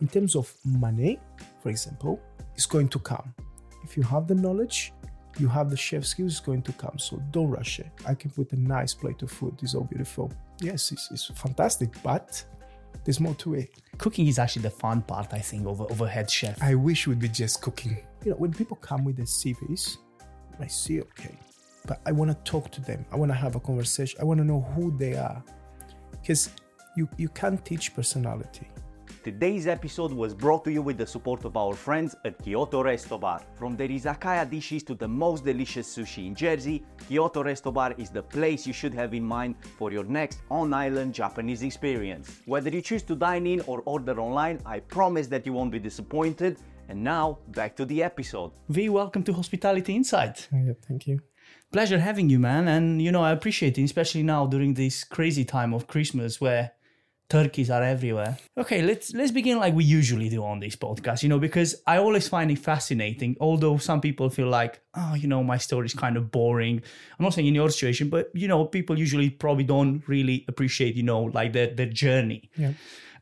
in terms of money, for example, it's going to come. If you have the knowledge, you have the chef skills, it's going to come. So don't rush it. I can put a nice plate of food. It's all beautiful. Yes, it's, it's fantastic, but there's more to it. Cooking is actually the fun part, I think, of, a- head chef. I wish would be just cooking. You know, when people come with their CVs, I see, okay, but I want to talk to them. I want to have a conversation. I want to know who they are. Because you, you can't teach personality. Today's episode was brought to you with the support of our friends at Kyoto Resto Bar. From the izakaya dishes to the most delicious sushi in Jersey, Kyoto Resto Bar is the place you should have in mind for your next on-island Japanese experience. Whether you choose to dine in or order online, I promise that you won't be disappointed. And now, back to the episode. V, welcome to Hospitality Insight. Oh, yeah, thank you. Pleasure having you, man. And you know, I appreciate it, especially now during this crazy time of Christmas where turkeys are everywhere. Okay, let's let's begin like we usually do on this podcast, you know, because I always find it fascinating. Although some people feel like, oh, you know, my story is kind of boring. I'm not saying in your situation, but you know, people usually probably don't really appreciate, you know, like their their journey. Yeah.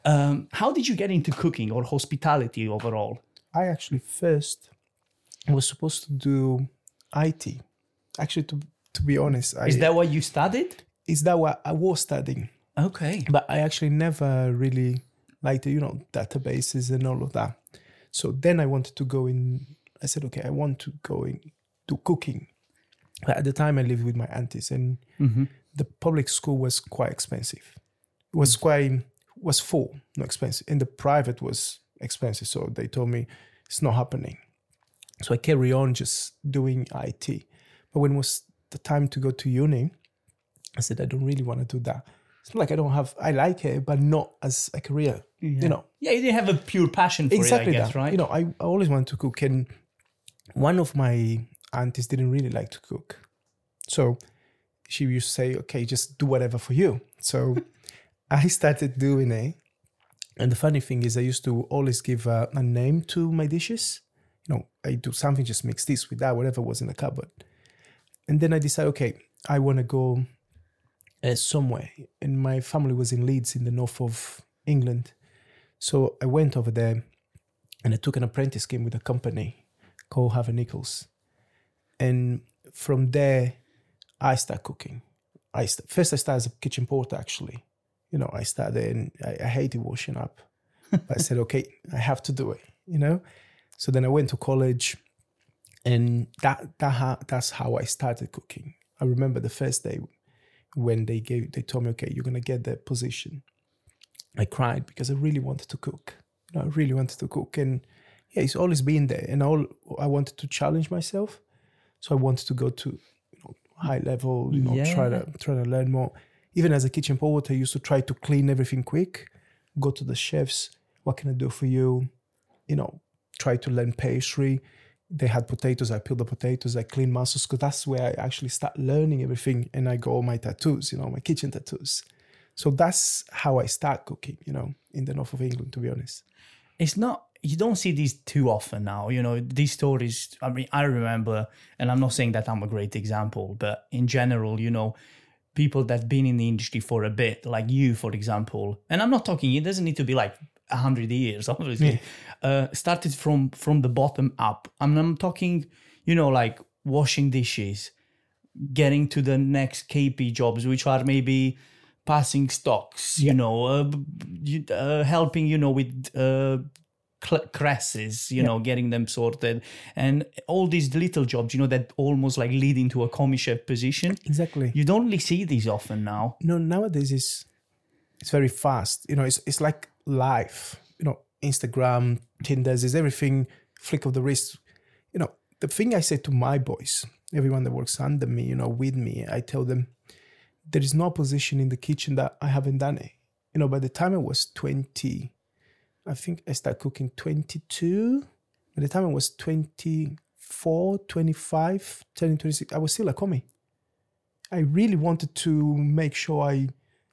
Um, how did you get into cooking or hospitality overall? I actually first was supposed to do IT. Actually, to to be honest, I, Is that what you studied? is that what I was studying? Okay. But I actually never really liked, you know, databases and all of that. So then I wanted to go in. I said, okay, I want to go in to cooking. But at the time, I lived with my aunties, and mm-hmm. the public school was quite expensive. It was quite was full, not expensive, and the private was expensive. So they told me it's not happening. So I carry on just doing IT. But when it was the time to go to uni, I said I don't really want to do that. It's not like I don't have. I like it, but not as a career. You know, Yeah, you didn't have a pure passion for exactly it, I guess, that. right? You know, I, I always wanted to cook, and one of my aunties didn't really like to cook, so she used to say, "Okay, just do whatever for you." So I started doing it, and the funny thing is, I used to always give a, a name to my dishes. You know, I do something, just mix this with that, whatever was in the cupboard, and then I decided, okay, I want to go uh, somewhere, and my family was in Leeds, in the north of England. So I went over there and I took an apprentice scheme with a company called Harvey Nichols. And from there, I started cooking. I st- first I started as a kitchen porter actually. You know, I started and I, I hated washing up. but I said, okay, I have to do it, you know? So then I went to college and that, that ha- that's how I started cooking. I remember the first day when they gave they told me, okay, you're gonna get that position. I cried because I really wanted to cook. You know, I really wanted to cook, and yeah, it's always been there. And all I wanted to challenge myself, so I wanted to go to you know, high level. You know, try to try to learn more. Even as a kitchen porter, I used to try to clean everything quick. Go to the chefs. What can I do for you? You know, try to learn pastry. They had potatoes. I peeled the potatoes. I cleaned mussels because that's where I actually start learning everything. And I got all my tattoos. You know, my kitchen tattoos. So that's how I start cooking, you know, in the north of England, to be honest. it's not you don't see these too often now you know these stories i mean i remember and i'm not saying that i'm a great example but in general you know people that've been in the industry for a bit like you for example and i'm not talking it doesn't need to be like 100 years obviously. Uh started from from the bottom up. I'm, I'm talking you know like washing dishes getting to the next kp jobs which are maybe passing stocks you know uh, you- uh, helping you know with uh cl- cresses you know getting them sorted. And all these little jobs you know that almost like lead into a commis chef position. Exactly. you don't really see these often now. No, nowadays is it's very fast. You know, it's it's like life. You know, Instagram, Tinder's is everything flick of the wrist. You know, the thing I say to my boys, everyone that works under me, you know, with me, I tell them there is no position in the kitchen that I haven't done it. You know, by the time I was 20, I think I started cooking 22. By the time I was 24, 25, turning 26, I was still a commie. I really wanted to make sure I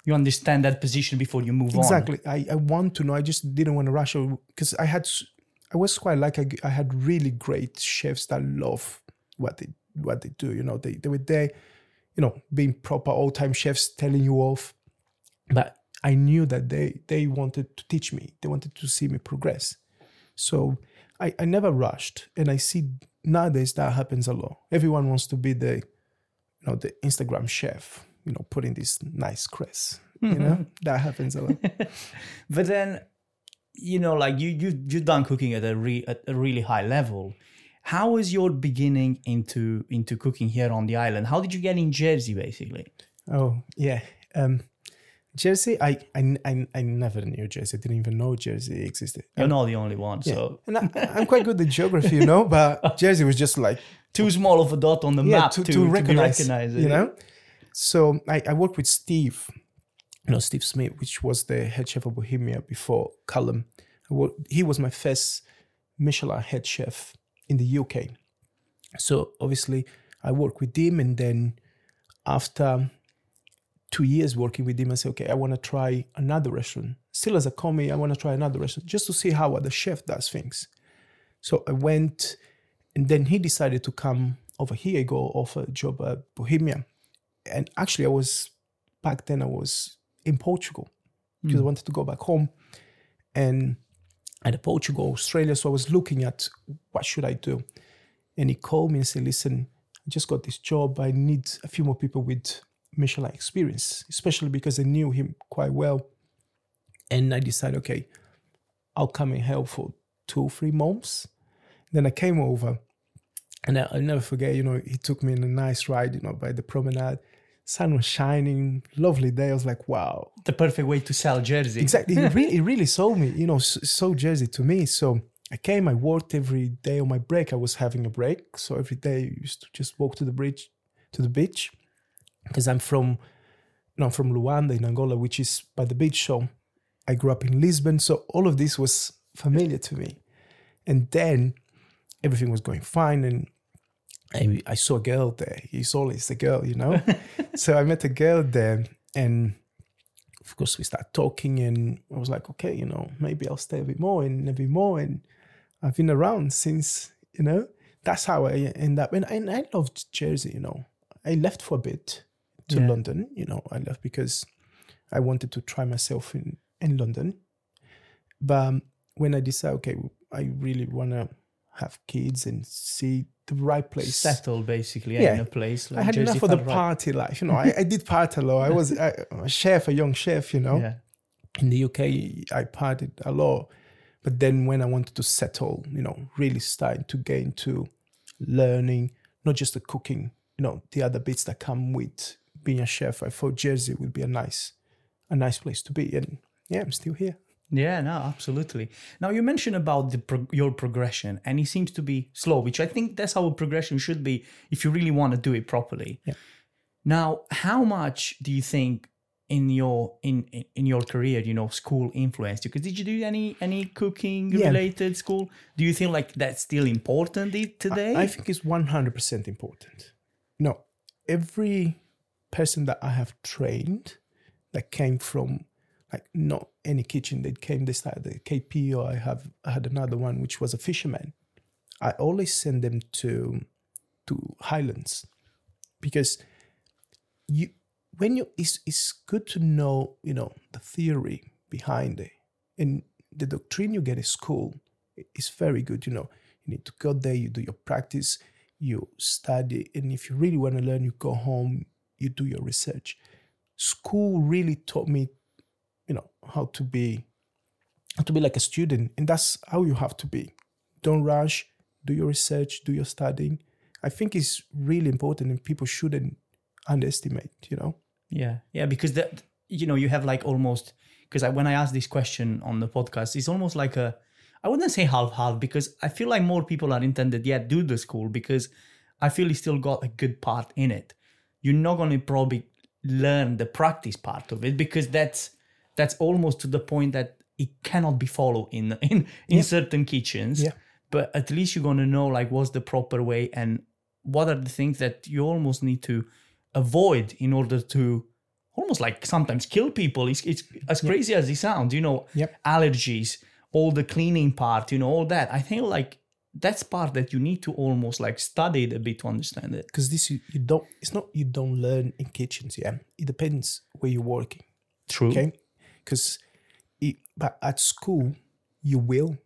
you understand that position before you move on exactly I, I want to know i just didn't want to rush because i had I was quite like I, I had really great chefs that love what they what they do you know they, they were there you know being proper old time chefs telling you off but I knew that they they wanted to teach me. They wanted to see me progress. So I, I never rushed. And I see nowadays that happens a lot. Everyone wants to be the you know the Instagram chef, you know, putting this nice crest. You know, that happens a lot. but then you know like you you you've done cooking at a, re, at a really high level how was your beginning into into cooking here on the island how did you get in jersey basically Oh yeah. Um, Jersey, I, I, I, I never knew Jersey. I didn't even know Jersey existed. you're not the only one so And I, I'm quite good at geography, you know, but Jersey was just like too small of a dot on the yeah, map to, to, to, to recognize, recognized you know. So I, I worked with Steve, you know, Steve Smith, which was the head chef of Bohemia before Callum. Worked, he was my first Michelin head chef in the UK. So obviously I worked with him, and then after two years working with him, I said, okay, I want to try another restaurant. Still as a commie, I want to try another restaurant just to see how the chef does things. So I went, and then he decided to come over here, go offer a job at Bohemia. And actually, I was back then, I was in Portugal because I hmm. wanted to go back home. And I had Portugal, Australia. So I was looking at what should I do. And he called me and said, listen, I just got this job. I need a few more people with Michelin experience, especially because I knew him quite well. And I decided, okay, I'll come and help for two or three months. Then I came over and I, I'll never forget, you know, he took me on a nice ride, you know, by the promenade. Sun was shining, lovely day. I was like, wow. the perfect way to sell jersey Exactly. He really, he really sold me, you know, s- sold Jersey to me. So I came, I worked every day on my break. I was having a break. So every day I used to just walk to the bridge, to the beach. Because I'm from, you know, I'm from Luanda in Angola, which is by the beach. So I grew up in Lisbon. So all of this was familiar to me. And then everything was going fine. And I, I saw a girl there. He's always a girl, you know? so I met a girl there and of course we started talking and I was like, okay, you know, maybe I'll stay a bit more and a bit more. And I've been around since, you know, that's how I end up. And, and I loved Jersey, you know. I left for a bit to Yeah. London, you know, I left because I wanted to try myself in, in London. But um, when I decided, okay, I really want to have kids and see the right place. settle basically Yeah. in a place like I had jersey enough of the right. party life, you know. I, I did party a lot. I was a, a chef, a young chef, you know. yeah In the UK, I partied a lot. But then when I wanted to settle, you know, really starting to get into learning, not just the cooking, you know, the other bits that come with being a chef, I thought Jersey would be a nice, a nice place to be. And yeah, I'm still here. Yeah, no, absolutely. Now you mentioned about the pro- your progression, and it seems to be slow, which I think that's how a progression should be if you really want to do it properly. Yeah. Now, how much do you think in your in in- your career, you know, school influenced you? Because did you do any any cooking Yeah. related school? Do you think like that's still important i- today? I think it's 100% important. No, every person that I have trained that came from like not any kitchen, they came, they started the KP, or I have I had another one which was a fisherman. I always send them to to Highlands because you when you it's it's good to know you know the theory behind it. And the doctrine you get at school is very good you know. You need to go there you do your practice you study and if you really want to learn you go home you do your research. School really taught me you know how to be how to be like a student and that's how you have to be. Don't rush. Do your research. Do your studying. I think it's really important and people shouldn't underestimate you know? Yeah, yeah, because that you know you have like almost because I, when I asked this question on the podcast, it's almost like a I wouldn't say half half because I feel like more people are intended yet do the school because I feel it's still got a good part in it. You're not going to probably learn the practice part of it because that's that's almost to the point that it cannot be followed in in in certain kitchens. Yeah. But at least you're going to know like what's the proper way and what are the things that you almost need to avoid in order to almost like sometimes kill people. It's, it's as crazy as it sounds, you know, Yep. allergies, all the cleaning part, you know, all that. I think like that's part that you need to almost like study it a bit to understand it. because this you, you don't it's not you don't learn in kitchens yeah it depends where you're working True. okay because but at school you will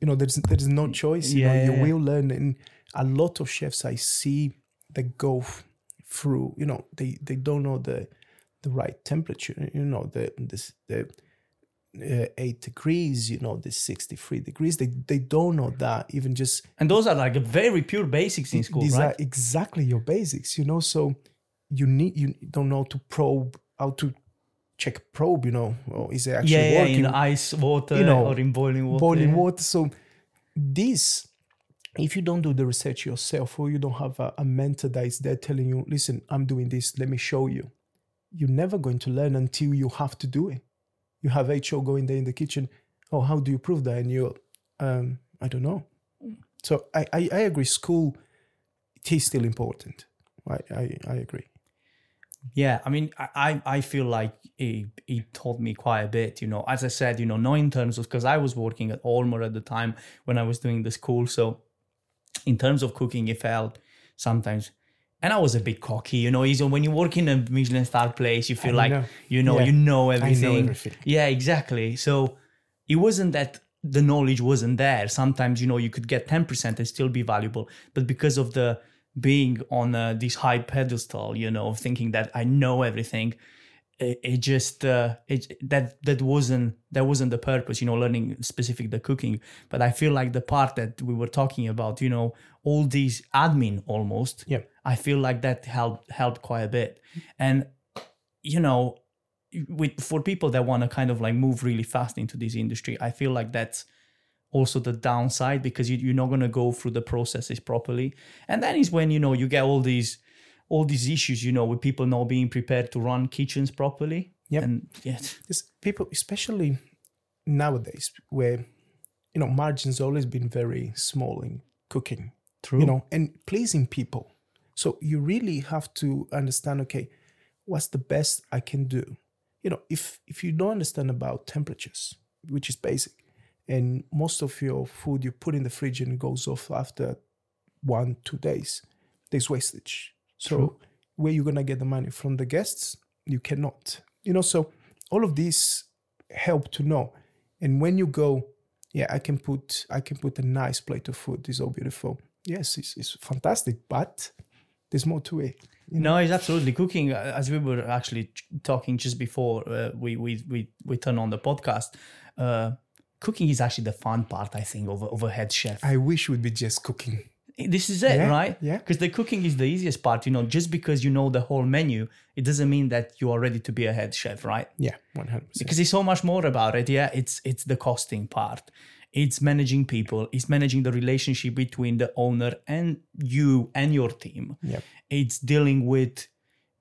you know there's there's no choice you Yeah, know you yeah. will learn and a lot of chefs i see that go through you know they they don't know the the right temperature you know the this the uh, 8 degrees you know the 63 degrees they they don't know that even just And those are like very pure basics in school, these right? are exactly your basics you know so you need you don't know to probe how to check probe you know or is it actually yeah, yeah, working in ice water you know, or in boiling water. boiling yeah. water. So this, if you don't do the research yourself, or you don't have a, a mentor that is there telling you, "Listen, I'm doing this. Let me show you," you're never going to learn until you have to do it. You have HO going there in the kitchen. Oh, how do you prove that? And you, um, I don't know. So I, I, I agree. School, it is still important. I, I, I agree. Yeah, I mean, I, I feel like he, he taught me quite a bit, you know. As I said, you know, not in terms of because I was working at Ormer at the time when I was doing the school. So, in terms of cooking, it felt sometimes, and I was a bit cocky, you know. Is when you work in a Michelin star place, you feel I like know. you know Yeah. you know everything. everything. Yeah, exactly. So it wasn't that the knowledge wasn't there. Sometimes you know you could get ten percent and still be valuable, but because of the being on uh, this high pedestal, you know, thinking that I know everything, it, it just uh, it that that wasn't that wasn't the purpose, you know, learning specific the cooking. But I feel like the part that we were talking about, you know, all these admin almost, Yeah. I feel like that helped helped quite a bit, and you know, with for people that want to kind of like move really fast into this industry, I feel like that's also the downside because you, you're not going to go through the processes properly and that is when you know you get all these all these issues you know with people not being prepared to run kitchens properly Yep. and yeah Because people, especially nowadays, where you know margins always been very small in cooking, true you know, and pleasing people. So you really have to understand. Okay, what's the best I can do? You know, if if you don't understand about temperatures, which is basic, and most of your food you put in the fridge and it goes off after one two days, there's wastage. So True. where you're gonna get the money from the guests? You cannot. You know, so all of these help to know. And when you go, yeah, I can put I can put a nice plate of food. It's all beautiful. Yes, it's, it's fantastic, but there's more to it. you no it's absolutely cooking as we were actually talking just before uh, we, we we we turn on the podcast uh cooking is actually the fun part i think of, a- of a head chef I wish it would be just cooking. this is it Yeah, right yeah. because the cooking is the easiest part you know just because you know the whole menu it doesn't mean that you are ready to be a head chef right Yeah, one hundred percent. because it's so much more about it yeah it's it's the costing part it's managing people it's managing the relationship between the owner and you and your team Yep. it's dealing with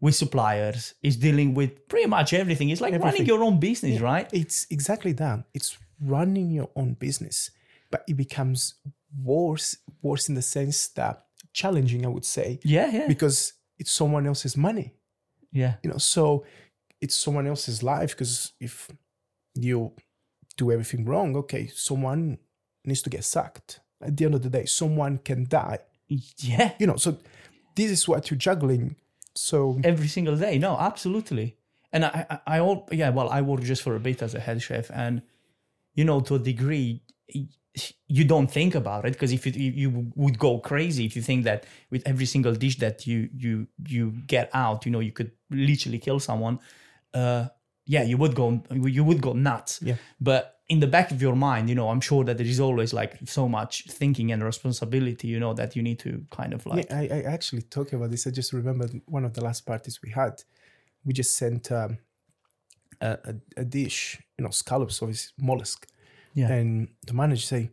with suppliers it's dealing with pretty much everything it's like running your own business right It's exactly that. It's running your own business, but it becomes worse, worse in the sense that challenging, I would say, yeah yeah. Because it's someone else's money. yeah. You know so it's someone else's life because if you do everything wrong okay someone needs to get sacked. At the end of the day someone can die. Yeah. You know so this is what you're juggling. So every single day. No, absolutely. And I, I, I all, yeah, well, I work just for a bit as a head chef, and you know, to a degree, you don't think about it because if you, you would go crazy if you think that with every single dish that you you you get out, you know, you could literally kill someone. Uh, yeah, you would go, you would go nuts. Yeah. But in the back of your mind, you know, I'm sure that there is always like so much thinking and responsibility, you know, that you need to kind of like, yeah, I, I actually talk about this i just remembered one of the last parties we had we just sent um, a, a, dish you know scallops obviously mollusk. Yeah. and the manager say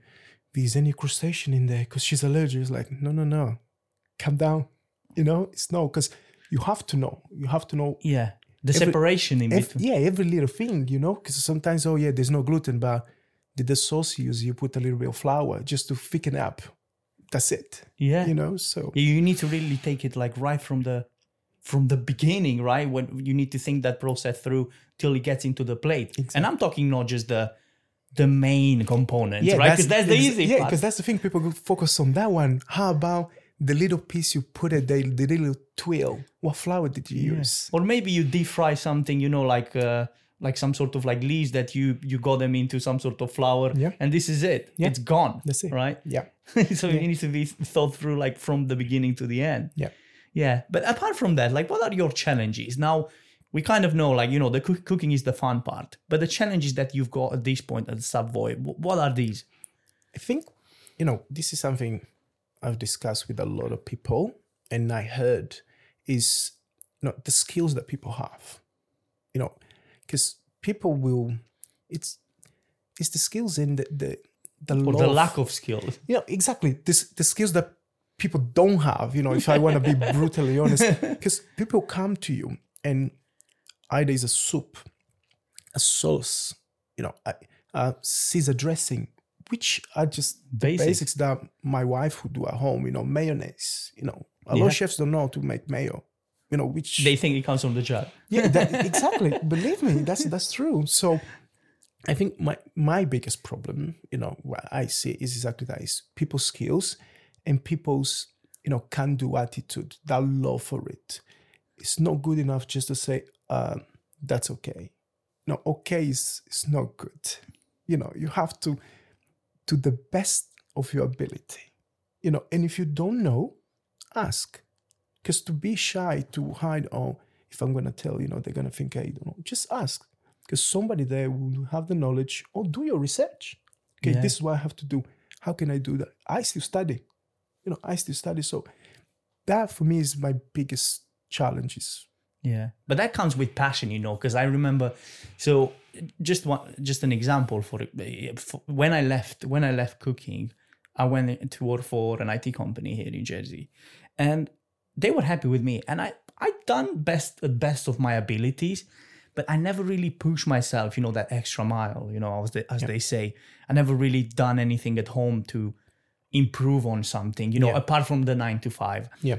there's any crustacean in there? Because she's allergic. It's like no no no. Calm down. You know it's no because you have to know. You have to know yeah, the Every- separation in ev- between. yeah every little thing you know? Because sometimes oh yeah there's no gluten but the, the sauce you use you put a little bit of flour just to thicken up. That's it. Yeah. you know so you need to really take it like right from the from the beginning, right? When you need to think that process through till it gets into the plate. And I'm talking not just the the main components, right? Because that's, the ex- easy yeah because that's the thing people go focus on that one how about the little piece you put at the, the little tuile what flour did you use Or maybe you deep fry something, you know, like uh, like some sort of like leaves that you you got them into some sort of flour Yeah. and this is it Yeah. it's gone That's it. right Yeah. so it needs to be thought through like from the beginning to the end Yeah. Yeah but apart from that like what are your challenges? Now we kind of know like you know the cook- cooking is the fun part but the challenges that you've got at this point at wh- what are these? I think, you know, this is something I've discussed with a lot of people and I heard is, you know, the skills that people have, you know, because people will, it's, it's the skills in the, the, the, or love, the lack of skills. You know, exactly. This, the skills that people don't have, you know, if I want to be brutally honest, because people come to you and either is a soup, a sauce, you know, a, a uh, Caesar dressing, which are just Basics. basics that my wife would do at home, you know, mayonnaise, you know, a lot of chefs don't know how to make mayo, you know, which they think it comes from the jar yeah, that, exactly. Believe me, that's that's true. So, I think my my biggest problem, you know, what I see is exactly that: is people's skills and people's you know can do attitude, that love for it. It's not good enough just to say uh, that's okay. No, okay is is not good. You know, you have to to the best of your ability. You know, and if you don't know, ask. Because to be shy, to hide, oh, if I'm gonna tell, you know, they're gonna think I don't know. Just ask. Because somebody there will have the knowledge or do your research. Okay, Yeah. this is what I have to do. How can I do that? I still study. You know, I still study. So that for me is my biggest challenge is Yeah, but that comes with passion, you know. Because I remember, so just one, just an example for. For- When I left, when I left cooking, I went to work for an IT company here in Jersey, and they were happy with me. And I I done best at best of my abilities, but I never really pushed myself, you know, that extra mile, you know, as they, as they say. I never really done anything at home to improve on something, you know, Yeah. apart from the nine to five. yeah.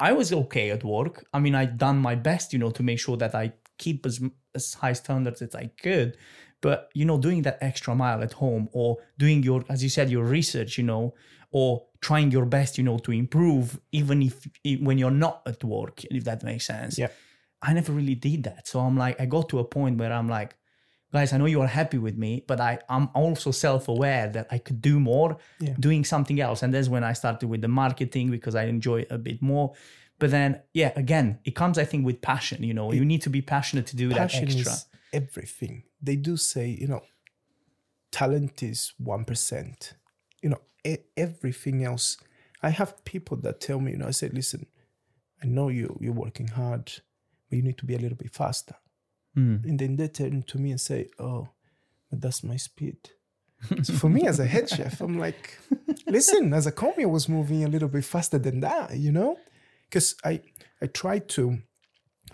I was okay at work. I mean, I done my best, you know, to make sure that I keep as as high standards as I could. But you know, doing that extra mile at home, or doing your, as you said, your research, you know, or trying your best, you know, to improve, even if when you're not at work, if that makes sense. Yeah. I never really did that. So I'm like, I got to a point where I'm like, guys, I know you are happy with me, but I, I'm also self-aware that I could do more Yeah. doing something else. And that's when I started with the marketing because I enjoy it a bit more. But then, yeah, again, it comes, I think, with passion. You know, you need to be passionate to do passion that extra. is everything. They do say, you know, talent is 1%. You know, e- everything else. I have people that tell me, you know, I said, listen, I know you, you're working hard, but you need to be a little bit faster. Hmm. And then they turn to me and say, oh, but that's my speed. so for me as a head chef, I'm like, listen, as a commis, I was moving a little bit faster than that, you know? Because I, I try to,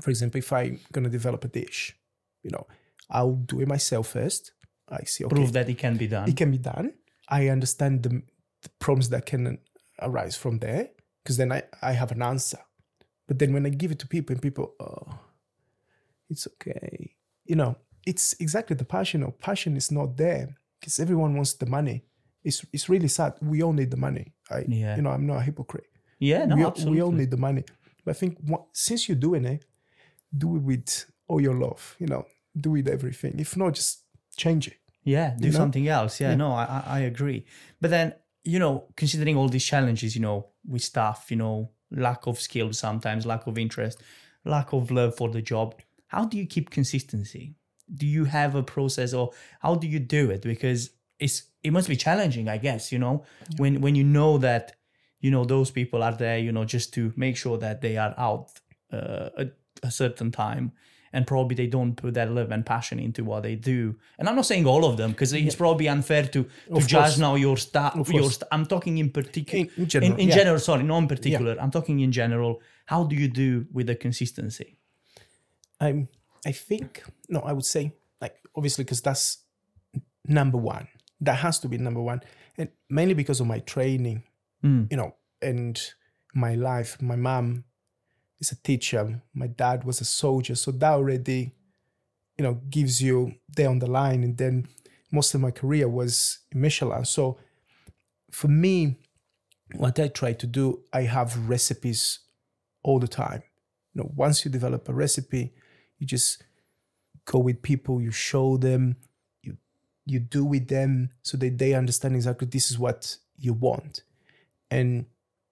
for example, if I'm going to develop a dish, you know, I'll do it myself first. I see, okay, Prove that it can be done. it can be done. I understand the, the problems that can arise from there because then I, I have an answer. But then when I give it to people and people, oh, it's okay. You know, it's exactly the passion. Or passion is not there because everyone wants the money. It's it's really sad. We all need the money. I, Yeah. you know, I'm not a hypocrite. yeah, no, we, all- absolutely. we all need the money. But I think what, since you're doing it, do it with all your love. You know, do it everything. If not, just change it. Yeah, do you know? something else. Yeah, no, I, I I agree. But then, you know, considering all these challenges, you know, with staff, you know, lack of skills sometimes, lack of interest, lack of love for the job, how do you keep consistency? Do you have a process or how do you do it? Because it's it must be challenging, I guess, you know, when when you know that, you know, those people are there, you know, just to make sure that they are out uh, at a certain time and probably they don't put that love and passion into what they do. And I'm not saying all of them because it's probably unfair to, to judge now your staff. Your st- I'm talking in particular. In- in general, in, yeah. general, sorry, not in particular. I'm talking in general. How do you do with the consistency? I'm I think no, I would say like obviously because that's number one. That has to be number one, and mainly because of my training, mm. you know, and my life. My mom is a teacher. My dad was a soldier, so that already, you know, gives you there on the line. And then most of my career was in Michelin. So for me, what I try to do, I have recipes all the time. You know, once you develop a recipe, you just go with people, you show them, you you do with them so that they understand exactly this is what you want. And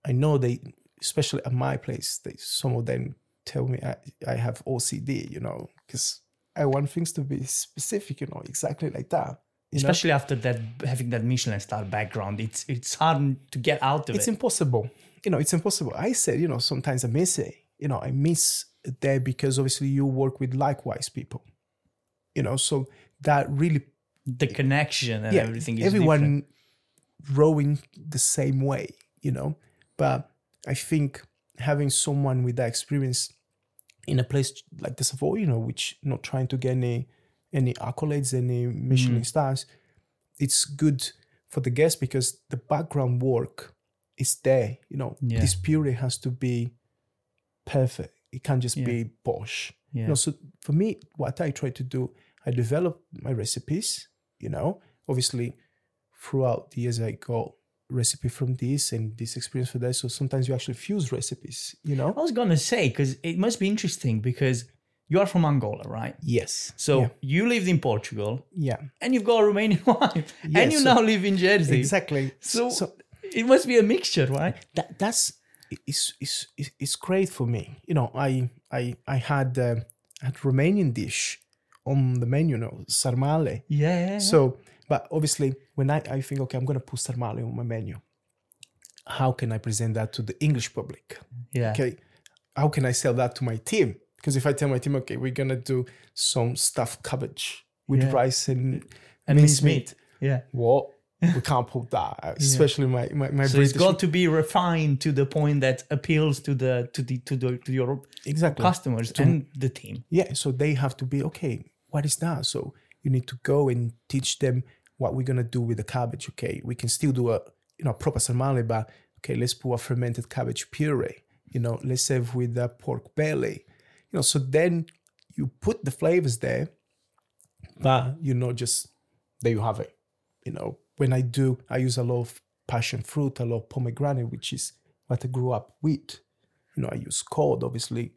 I know they, especially at my place, they some of them tell me I, I have OCD, you know, because I want things to be specific, you know, exactly like that. You know? Especially after that, having that Michelin star background, it's it's hard to get out of it's it. impossible. You know, it's impossible. I said, you know, sometimes I miss it. You know, I miss there because obviously you work with likewise people. You know, so that really the connection and yeah, everything is everyone different. rowing the same way, you know. But I think having someone with that experience in a place like the Savoy, you know, which not trying to get any any accolades, any Michelin Mm. stars, it's good for the guests because the background work is there. You know, Yeah. this puree has to be perfect. It can't just Yeah. be posh. Yeah. You know, so for me, what I try to do, I develop my recipes. You know, obviously, throughout the years, I got recipe from this and this experience for that. So sometimes you actually fuse recipes. You know. I was gonna say because it must be interesting because you are from Angola, right? Yes. So yeah, you lived in Portugal yeah. and you've got a Romanian wife, Yeah, and you so- now live in Jersey. exactly. So, so it must be a mixture, right? that that's it's it's it's- great for me. You know, I I I had uh, had Romanian dish on the menu, you know, sarmale. Yeah. So, but obviously, when I, I think, okay, I'm going to put sarmale on my menu, how can I present that to the English public? yeah. Okay, how can I sell that to my team? Because if I tell my team, okay, we're going to do some stuffed cabbage with Yeah. rice and, And minced mincemeat. Yeah. What? We can't put that, especially my, my, my So British. it's got to be refined to the point that appeals to the to the to the to your exactly. customers and the team. Yeah, so they have to be okay. What is that? So you need to go and teach them what we're gonna do with the cabbage. Okay, we can still do a you know proper sarmale, but okay, let's put a fermented cabbage puree. You know, let's serve with the pork belly. You know, so then you put the flavors there, but you know, just there you have it. You know, when I do, I use a lot of passion fruit, a lot of pomegranate, which is what I grew up with. You know, I use cod, obviously,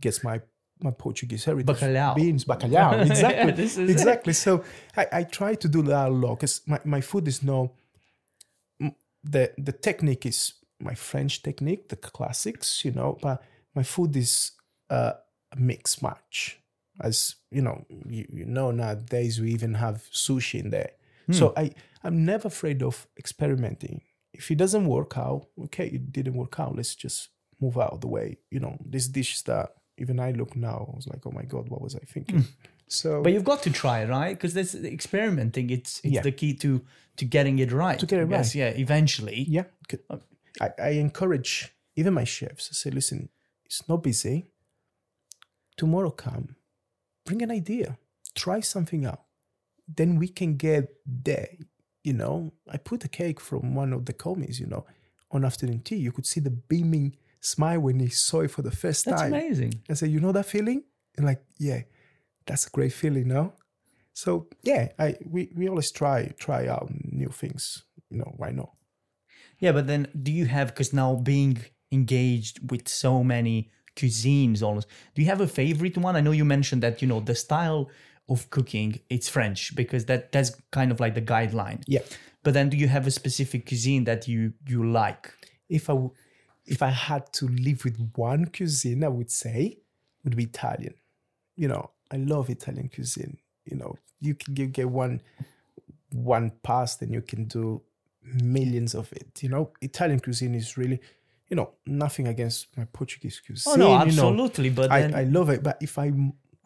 gets my my Portuguese heritage. Bacalhau. Beans, bacalhau, exactly. This is it. exactly. So I, I try to do that a lot because my, my food is no, the, the technique is my French technique, the classics, you know, but my food is uh, a mix match. As you know, you, you know nowadays we even have sushi in there. So hmm. I, I'm never afraid of experimenting. If it doesn't work out, okay, it didn't work out. Let's just move out of the way. You know, this dish that even I look now, I was like, oh my god, what was I thinking? Hmm. So, But you've got to try, right? Because that's experimenting. It's it's Yeah. the key to to getting it right. To get it guess, right. Yeah. Eventually. yeah, uh, I, I encourage even my chefs. I say, listen, it's not busy. Tomorrow come, bring an idea, try something out. Then we can get there. You know, I put a cake from one of the commies, you know, on afternoon tea. You could see the beaming smile when he saw it for the first That's time. amazing. I said, you know that feeling? And like, yeah, that's a great feeling, no? So yeah, I we, we always try try out new things. You know, why not? Yeah, but then do you have because now being engaged with so many cuisines almost, do you have a favorite one? I know you mentioned that you know the style of cooking it's French because that that's kind of like the guideline. Yeah. But then do you have a specific cuisine that you you like? If i if I had to live with one cuisine, I would say would be Italian. You know, I love Italian cuisine. You know, you can you get one one pasta and you can do millions of it. You know, Italian cuisine is really, you know, nothing against my Portuguese cuisine. Oh no, you know. absolutely. but then I, I love it. But if I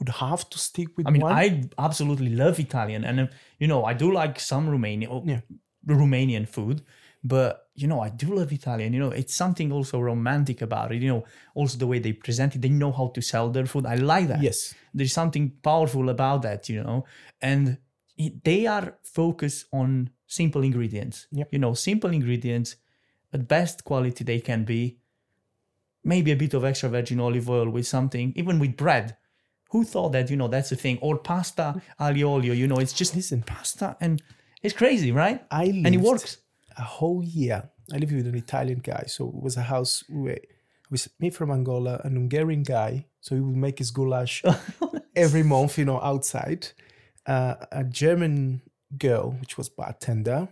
would have to stick with I mean, one, I absolutely love Italian, and you know, I do like some Romanian, oh, Yeah. Romanian food, but you know, I do love Italian. You know, it's something also romantic about it. You know, also the way they present it, they know how to sell their food. I like that. yes, there's something powerful about that. You know, and it, they are focused on simple ingredients. Yep. You know, simple ingredients, at best quality they can be. Maybe a bit of extra virgin olive oil with something, even with bread. Who thought that, you know, that's a thing? Or pasta aglio olio, you know, it's just Listen. pasta and it's crazy, right? I and it works. a whole year. I lived with an Italian guy, so it was a house where was me from Angola, an Hungarian guy, so he would make his goulash every month, you know, outside. Uh, a German girl, which was bartender,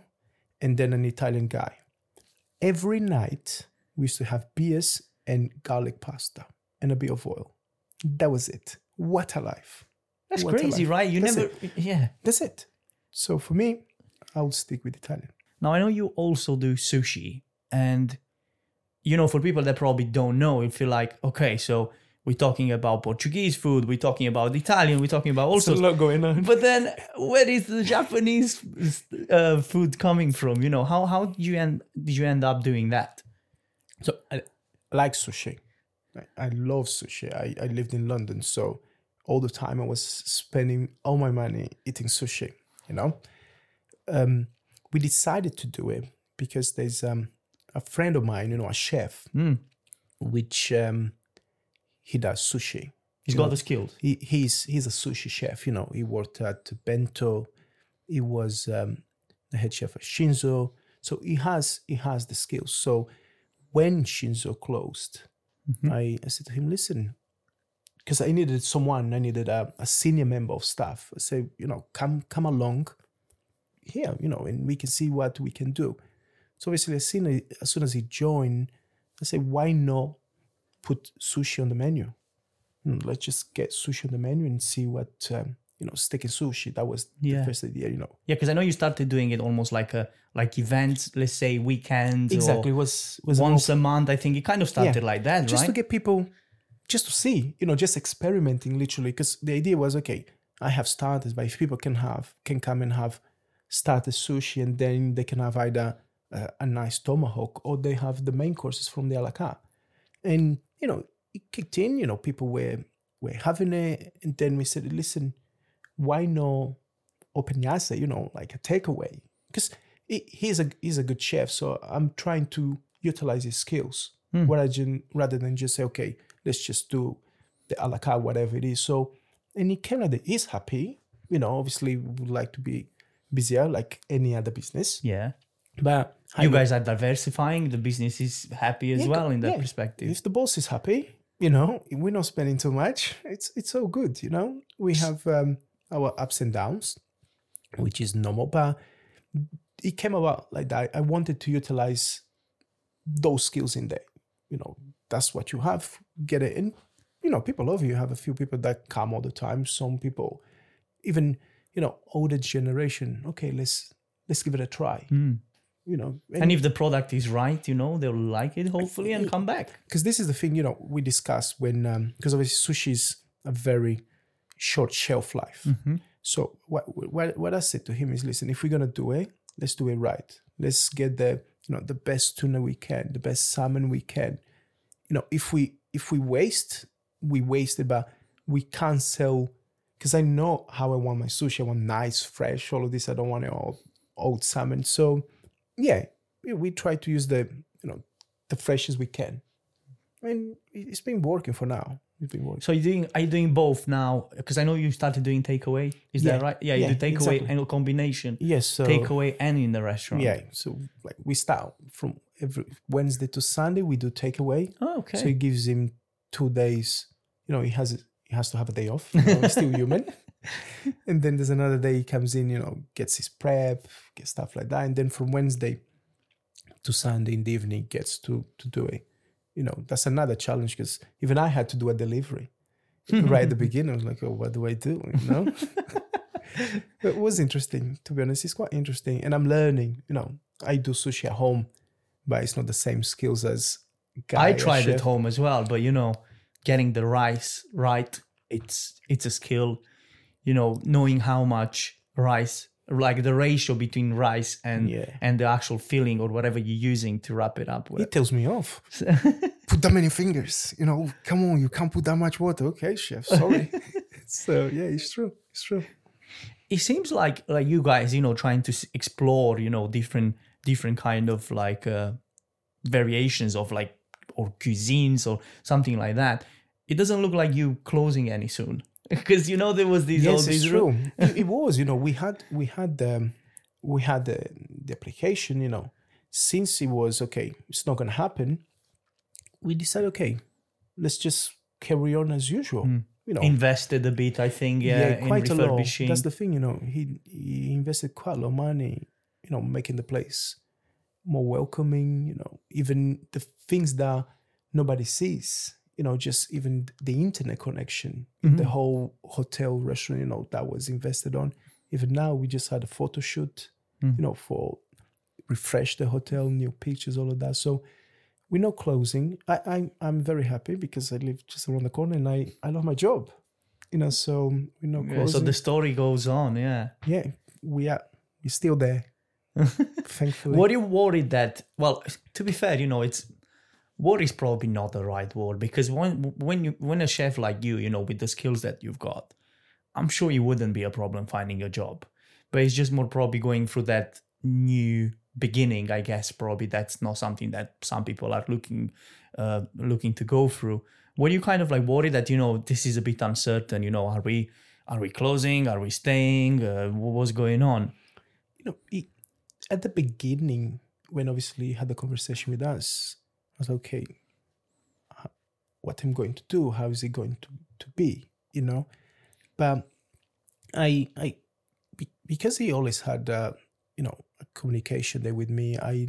and then an Italian guy. Every night we used to have beers and garlic pasta and a bit of oil. That was it. What a life. That's What crazy, life. right? You That's never, yeah. That's it. So for me, I would stick with Italian. Now I know you also do sushi, and you know, for people that probably don't know, it feel like okay, so we're talking about Portuguese food, we're talking about Italian, we're talking about also. There's a lot going on. But then, where is the Japanese uh, food coming from? You know, how how did you end did you end up doing that? So I like sushi. I, I love sushi. I, I lived in London, so all the time I was spending all my money eating sushi. You know, um, we decided to do it because there's um, a friend of mine, you know, a chef, Mm. which um, he does sushi. He's got know, the skills. he, he's he's a sushi chef. You know, he worked at Bento. He was um, the head chef at Shinzo. So he has he has the skills. So when Shinzo closed, I, I said to him, listen, because I needed someone, I needed a, a senior member of staff. I said, you know, come come along here, you know, and we can see what we can do. So obviously, as soon as, as soon as he joined, I said, why not put sushi on the menu? Hmm, let's just get sushi on the menu and see what um, you know steak and sushi that was Yeah. the first idea you know Yeah, because I know you started doing it almost like a like events, let's say weekends, exactly it was was once a month. I think it kind of started like that, just right? to get people just to see you know just experimenting literally because the idea was okay i have starters but if people can have can come and have starter sushi and then they can have either uh, a nice tomahawk or they have the main courses from the a la carte. And you know it kicked in you know people were were having it and then we said listen why not open yasa you know like a takeaway? Because he's a he's a good chef so i'm trying to utilize his skills rather than rather than just say okay let's just do the a la carte whatever it is so any Canada came like that he's happy you know obviously we would like to be busier like any other business yeah. but You guys are diversifying. The business is happy as Yeah, well in that yeah. perspective. if the boss is happy you know we're not spending too much it's it's all good you know we have um, our ups and downs which is normal but it came about like that i wanted to utilize those skills in there you know that's what you have get it in. You know people love you. You have a few people that come all the time. Some people even you know older generation okay let's let's give it a try. Hmm. You know And if the product is right, you know, they'll like it hopefully and come back. because this is the thing you know we discussed when um, because obviously sushi is a very short shelf life. Mm-hmm. So what, what what i said to him is listen if we're gonna do it let's do it right. Let's get the you know the best tuna we can the best salmon we can. You know if we if we waste we waste it but we can't sell because i know how i want my sushi. I want nice fresh all of this. I don't want it all old salmon. So yeah we, try to use the you know the freshest we can. I mean, it's been working for now it's been working So you're doing are you doing both now? Because I know you started doing takeaway. Is that right? Yeah, you Yeah, do takeaway exactly. and a combination. yes so takeaway and in the restaurant. yeah so like we start from every wednesday to sunday we do takeaway Oh, okay. so it gives him two days you know he has he has to have a day off you know, he's still human and then there's another day he comes in you know gets his prep gets stuff like that and then from wednesday to sunday in the evening gets to to do it you know that's another challenge because even i had to do a delivery right at the beginning. I was like oh what do i do? You know? But it was interesting to be honest. It's quite interesting. And i'm learning you know i do sushi at home but it's not the same skills as I tried at home as well, but you know, getting the rice right, it's it's a skill. You know, knowing how much rice, like the ratio between rice and Yeah. and the actual filling or whatever you're using to wrap it up with. It tells me off. put that many fingers. You know, come on, you can't put that much water. Okay, chef, sorry. so yeah, it's true. It's true. it seems like like you guys you know trying to explore you know different different kind of like uh, variations of like or cuisines or something like that it doesn't look like you closing any soon because you know there was these all yes, these it's true. it, it was. You know, we had we had um, we had the, the application. You know, since it was okay, it's not going to happen. We decided, okay, let's just carry on as usual. you know, invested a bit, I think, yeah, in quite a lot. That's the thing, you know. He he invested quite a lot of money, you know, making the place more welcoming. You know, even the things that nobody sees. You know, just even the internet connection, Mm-hmm. the whole hotel restaurant. You know, that was invested on. Even now, we just had a photo shoot. Mm. You know, for refresh the hotel, new pictures, all of that. So we're not closing. I, I'm I'm very happy because I live just around the corner and I I love my job. You know, so we're not Yeah, so the story goes on, yeah. yeah, we are we're still there. Thankfully. What are you worried that? Well, to be fair, you know, it's worry is probably not the right word because when when you when a chef like you, you know, with the skills that you've got, I'm sure it wouldn't be a problem finding a job. But it's just more probably going through that new beginning. I guess probably that's not something that some people are looking uh, looking to go through. Were you kind of like worried that you know this is a bit uncertain? You know, are we are we closing? Are we staying? Uh, what was going on? you know, it, at the beginning, when obviously you had the conversation with us, was like, okay, what I'm going to do? How is it going to, to be? You know, but I I because he always had uh, you know a communication there with me. I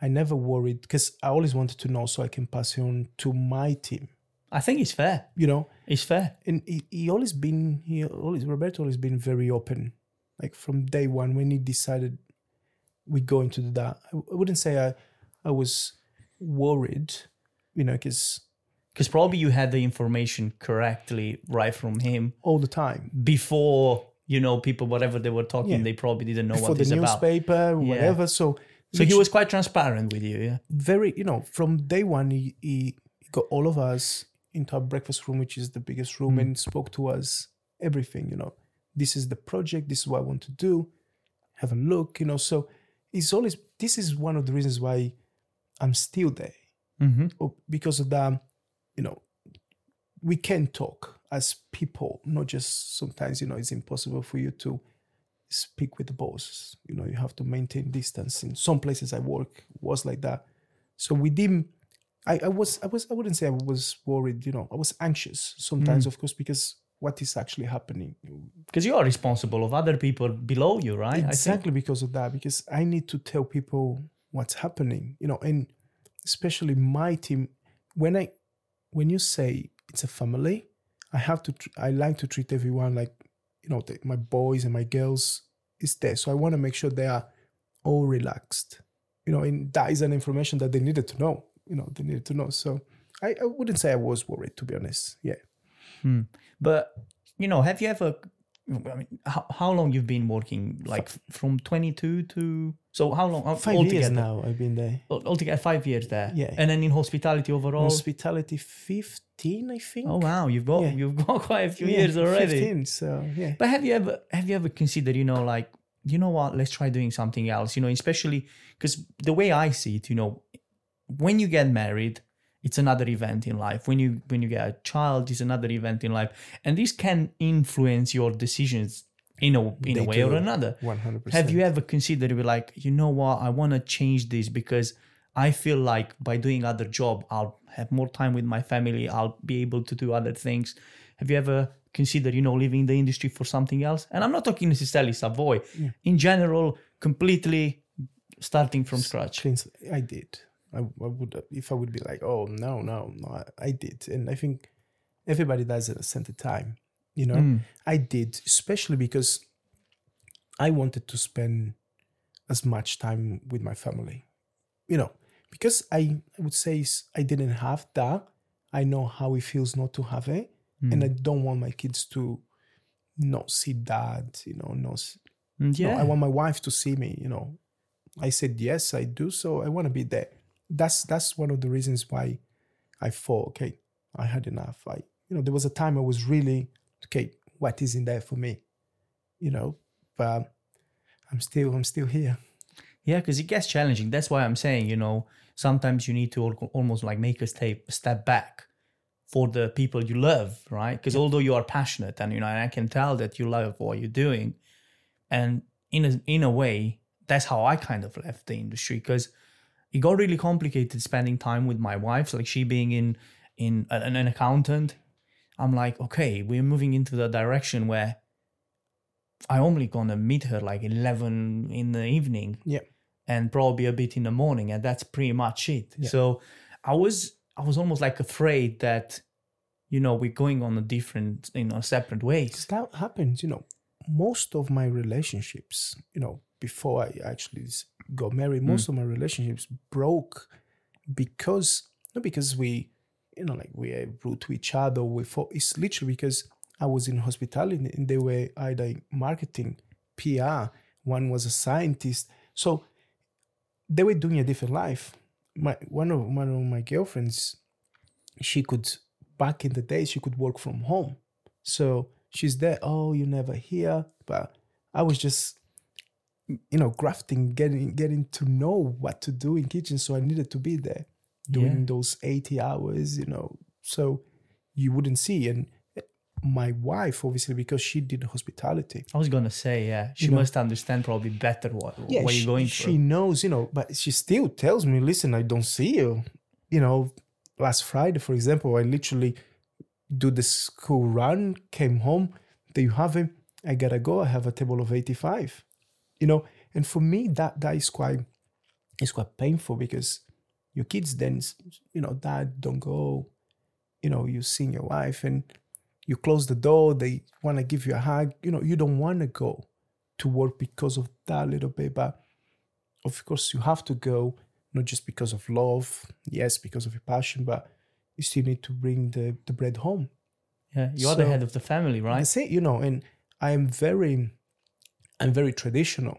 I never worried because I always wanted to know so I can pass it on to my team. I think it's fair. You know, It's fair. and he, he always been he always Roberto always been very open like from day one when he decided we go into that I, I wouldn't say I I was worried you know because because probably you had the information correctly right from him all the time. before you know people whatever they were talking Yeah. they probably didn't know for what the it's about. newspaper whatever. So so he was quite transparent with you yeah? Very you know from day one he, he got all of us into our breakfast room which is the biggest room mm. and spoke to us everything you know. This is the project this is what i want to do. Have a look you know. So it's always this is one of the reasons why i'm still there. Mm-hmm. because of that you know we can talk as people not just sometimes you know it's impossible for you to speak with the boss you know you have to maintain distance. In some places i work was like that. So we didn't I, I was i was i wouldn't say i was worried you know i was anxious sometimes of course because what is actually happening? Because you are responsible of other people below you right? Exactly because of that because i need to tell people what's happening you know and especially my team when i when you say it's a family i have to tr- i like to treat everyone like you know the, my boys and my girls is there. So i want to make sure they are all relaxed you know and that is an information that they needed to know you know they needed to know. So i, I wouldn't say i was worried to be honest yeah. Hmm. but you know have you ever I mean, how, how long you've been working? Like from 22 to so how long five altogether? years now i've been there. Altogether five years there. Yeah. and then in hospitality overall? Hospitality 15 i think. Oh wow you've got Yeah. you've got quite a few Yeah, years already. 15, so yeah. But have you ever have you ever considered, you know, like, you know what, let's try doing something else, you know, especially because the way I see it, you know, when you get married, it's another event in life. When you when you get a child, it's another event in life. And this can influence your decisions in a in a They way or another. 100%. Have you ever considered be like, you know what, I want to change this because I feel like by doing other job, I'll have more time with my family. I'll be able to do other things. Have you ever considered, you know, leaving the industry for something else? And I'm not talking necessarily Savoy. In general, completely starting from scratch. i did. I, I would if I would be like, oh no, no, no, I, did, and I think everybody does at a certain time. You know, Mm. I did, especially because I wanted to spend as much time with my family. You know, because I, I would say I didn't have that. I know how it feels not to have it, and I don't want my kids to not see dad. You know, not s- Mm, no, Yeah. I want my wife to see me. You know, I said yes, I do. So I want to be there. That's that's one of the reasons why I thought, okay, I had enough. I, you know, there was a time I was really okay. What is in there for me? You know, but I'm still I'm still here. Yeah, because it gets challenging. That's why I'm saying, you know, sometimes you need to almost like make a step step back for the people you love, right? Because although you are passionate and you know, and I can tell that you love what you're doing, and in a in a way, that's how I kind of left the industry because it got really complicated spending time with my wife, like she being in in an, an accountant. I'm like, okay, we're moving into the direction where I only gonna meet her like eleven in the evening. Yeah. And probably a bit in the morning, and that's pretty much it. Yeah. So I was I was almost like afraid that, you know, we're going on a different, you know, separate ways. that happens you know most of my relationships you know before i actually got married hmm. most of my relationships broke because not because we you know like we are rude to each other we fought it's literally because i was in hospitality and they were either in marketing pr one was a scientist so they were doing a different life my one of one of my girlfriends she could back in the day she could work from home so she's there. Oh, you never here. But I was just, you know, grafting, getting getting to know what to do in kitchen. So I needed to be there doing Yeah. those 80 hours, you know. So you wouldn't see. And my wife, obviously, because she did hospitality. I was gonna say, yeah, she You know- must understand probably better what what she, you're going through. she through. knows, you know, but she still tells me, listen, I don't see you. You know, last Friday, for example, I literally do the school run, came home, there you have it. I gotta go. I have a table of 85. You know, and for me that that is quite it's quite painful because your kids then you know, dad don't go, you know, you see your wife and you close the door, they wanna give you a hug, you know, you don't wanna go to work because of that little bit, but of course you have to go, not just because of love, yes, because of your passion, but you still need to bring the, the bread home. Yeah, you're the head of the family, right? That's it, you know, and I am very, I'm very traditional.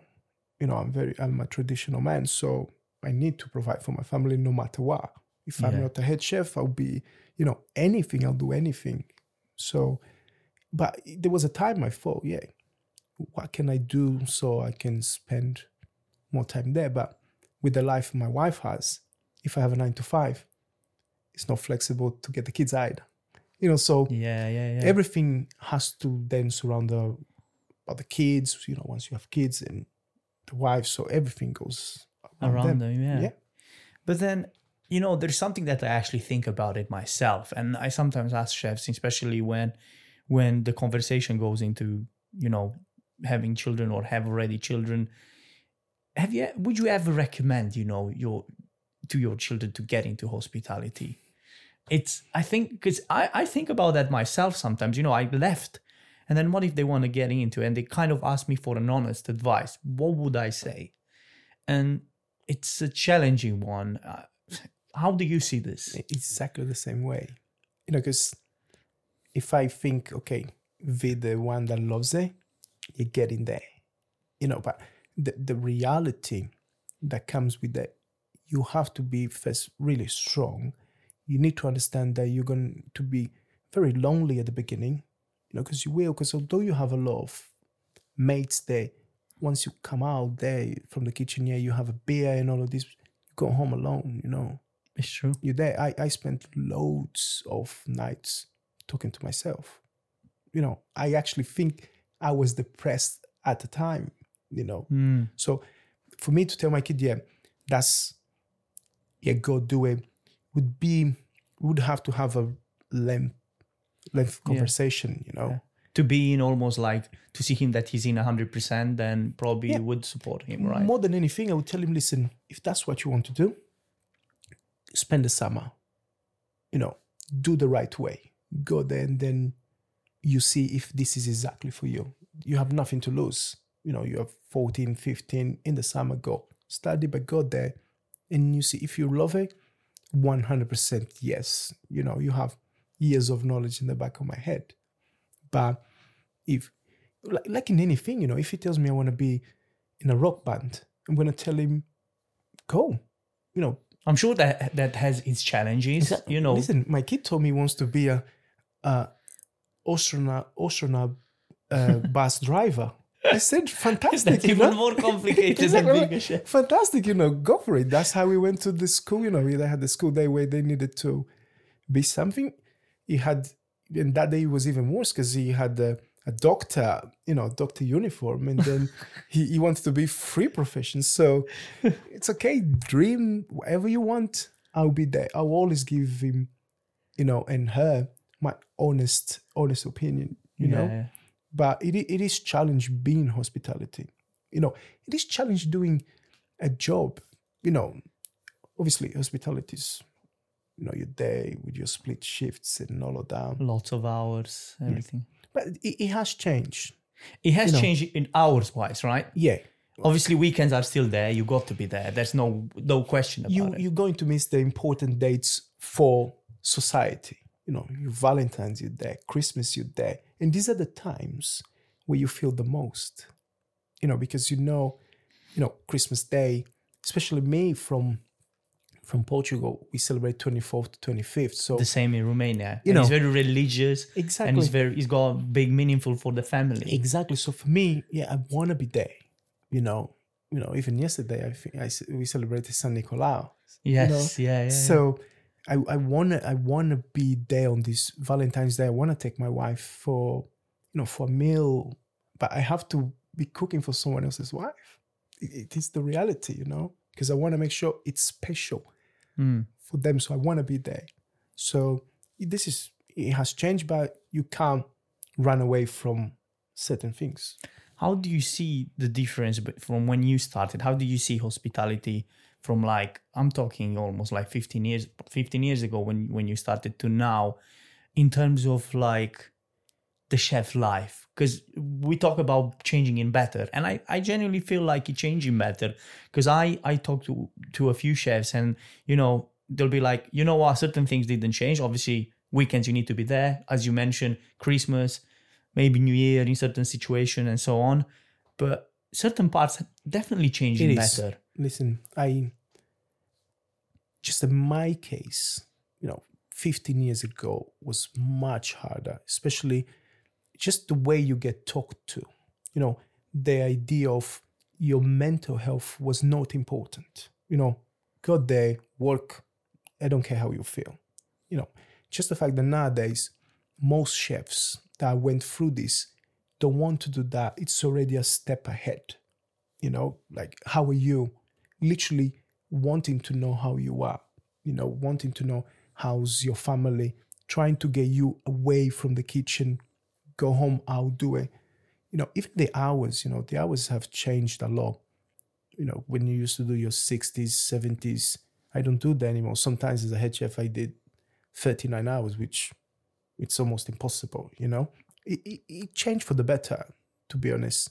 You know, I'm very, I'm a traditional man, so I need to provide for my family no matter what. If I'm not a head chef, I'll be, you know, anything. I'll do anything. So, but there was a time I thought, yeah, what can I do so I can spend more time there? But with the life my wife has, if I have a nine to five, it's not flexible to get the kids either. You know, so Yeah, yeah, yeah. everything has to then surround the about the kids you know once you have kids and the wife so everything goes around, around them, them, yeah. yeah But then, you know, there's something that I actually think about it myself, and I sometimes ask chefs, especially when when the conversation goes into you know having children or have already children. Have you? Would you ever recommend you know your to your children to get into hospitality? It's I think because I I think about that myself sometimes. You know, I left. And then what if they want to get into and they kind of ask me for an honest advice? What would I say? And it's a challenging one. Uh, how do you see this? exactly the same way you know because if i think okay be the one that loves it you get in there you know but the, the reality that comes with that you have to be first really strong you need to understand that you're going to be very lonely at the beginning you know because you will because although you have a lot of mates there once you come out there from the kitchen yeah you have a beer and all of this you go home alone you know It's true. you're there. I, I spent loads of nights talking to myself. You know, I actually think I was depressed at the time, you know. Mm. So for me to tell my kid, yeah, that's yeah, go do it would be would have to have a length length conversation, you know. Yeah. To be in almost like to see him that he's in 100%, then probably Yeah. would support him, right? More than anything, I would tell him, listen, if that's what you want to do, spend the summer. You know, do the right way. Go there and then you see if this is exactly for you. You have nothing to lose. You know, you have 14, 15 in the summer, go study, but go there and you see if you love it, 100% yes. You know, you have years of knowledge in the back of my head. But if, like, in anything, you know, if he tells me I want to be in a rock band, I'm going to tell him, go. You know, I'm sure that that has its challenges, you know. Listen, my kid told me he wants to be a, a astronaut, astronaut uh, bus driver. I said, fantastic. That's even know? more complicated than Exactly. being a chef. Fantastic, you know, go for it. That's how we went to the school. You know, they had the school day where they needed to be something. He had, and that day it was even worse because he had a, a doctor, you know, doctor uniform, and then he, he wanted to be free profession. So it's okay, dream whatever you want. I'll be there. I'll always give him, you know, and her my honest honest opinion you know but it, it is challenge being hospitality you know it is challenge doing a job you know obviously hospitality is you know your day with your split shifts and all of that lots of hours, everything. but it, it has changed It has You know. changed in hours wise, right? yeah Obviously, weekends are still there. You got to be there. There's no no question about you it. you're going to miss the important dates for society you know your valentine's you're there christmas you're there and these are the times where you feel the most you know because you know you know christmas day especially me from from portugal we celebrate 24th to 25th so the same in Romania. You and it's very religious. Exactly. And it's very it's got big meaningful for the family. exactly so for me yeah i want to be there you know you know even yesterday i think I, we celebrated san nicolau Yes, yeah, yeah. yeah. So I, I wanna I wanna be there on this Valentine's Day. I wanna take my wife for you know for a meal, but I have to be cooking for someone else's wife. It, it is the reality, you know, because I want to make sure it's special Mm. for them. So I want to be there. So this is it has changed, but you can't run away from certain things. How do you see the difference from when you started? How do you see hospitality from like I'm talking almost like 15 years 15 years ago when when you started to now in terms of like the chef life because we talk about changing in better and I, I genuinely feel like it's changing better because I I talk to to a few chefs and you know they'll be like you know what certain things didn't change obviously weekends you need to be there as you mentioned Christmas maybe New Year in certain situation and so on. But certain parts definitely changing It is. better. listen, I just in my case, you know, 15 years ago was much harder, especially just the way you get talked to. You know, the idea of your mental health was not important. You know, go there, work, I don't care how you feel. You know, just the fact that nowadays most chefs that went through this don't want to do that. It's already a step ahead you know like how are you literally wanting to know how you are you know wanting to know how's your family trying to get you away from the kitchen go home i'll do it you know even the hours you know the hours have changed a lot you know when you used to do your 60s 70s i don't do that anymore sometimes as a head chef i did 39 hours which it's almost impossible you know it, it, it changed for the better to be honest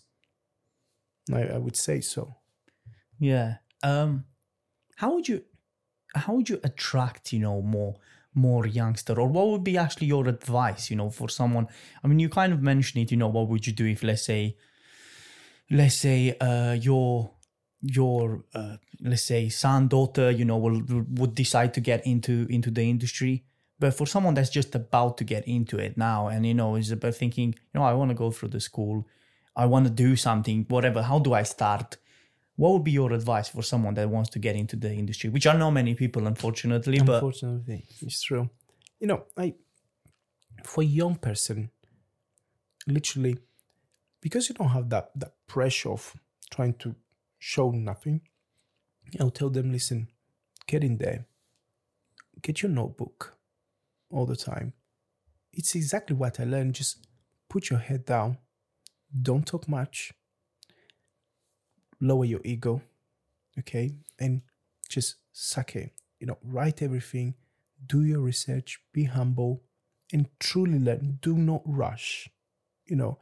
I, I would say so. Yeah. Um how would you how would you attract, you know, more more youngster or what would be actually your advice, you know, for someone I mean you kind of mentioned it, you know, what would you do if let's say let's say uh your your uh, let's say son daughter you know will would decide to get into into the industry? But for someone that's just about to get into it now and you know is about thinking you know i want to go through the school i want to do something whatever how do i start what would be your advice for someone that wants to get into the industry which are not many people unfortunately but Unfortunately, it's true. You know, I for a young person, literally, because you don't have that that pressure of trying to show nothing, I'll tell them, listen, get in there, get your notebook all the time. It's exactly what I learned. Just put your head down, don't talk much, lower your ego, okay, and just suck it. You know, write everything, do your research, be humble, and truly learn. Do not rush. You know,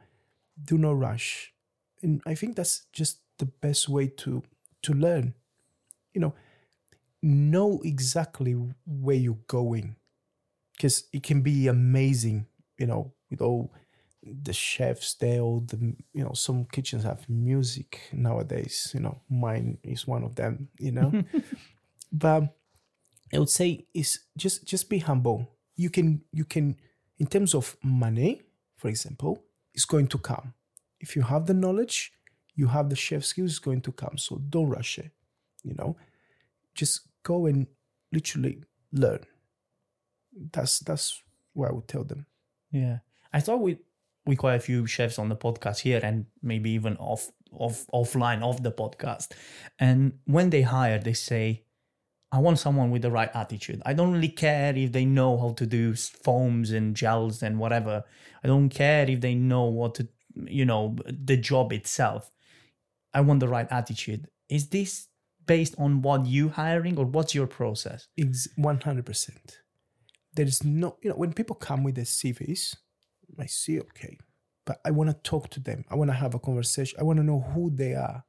do not rush. And I think that's just the best way to to learn. You know, know exactly where you're going, because it can be amazing. You know, with all the chefs there, all the you know, some kitchens have music nowadays. You know, mine is one of them. You know, but I would say is just just be humble. You can you can in terms of money, for example, it's going to come. If you have the knowledge, you have the chef skills, it's going to come. So don't rush it. You know, just go and literally learn. That's that's what I would tell them. Yeah, I thought we we quite a few chefs on the podcast here, and maybe even off off offline off the podcast. And when they hire, they say, I want someone with the right attitude. I don't really care if they know how to do foams and gels and whatever. I don't care if they know what to, you know, the job itself. I want the right attitude. Is this based on what you hiring or what's your process? Ex- 100%. There is no, you know, when people come with their CVs, I see, okay, but I want to talk to them. I want to have a conversation. I want to know who they are.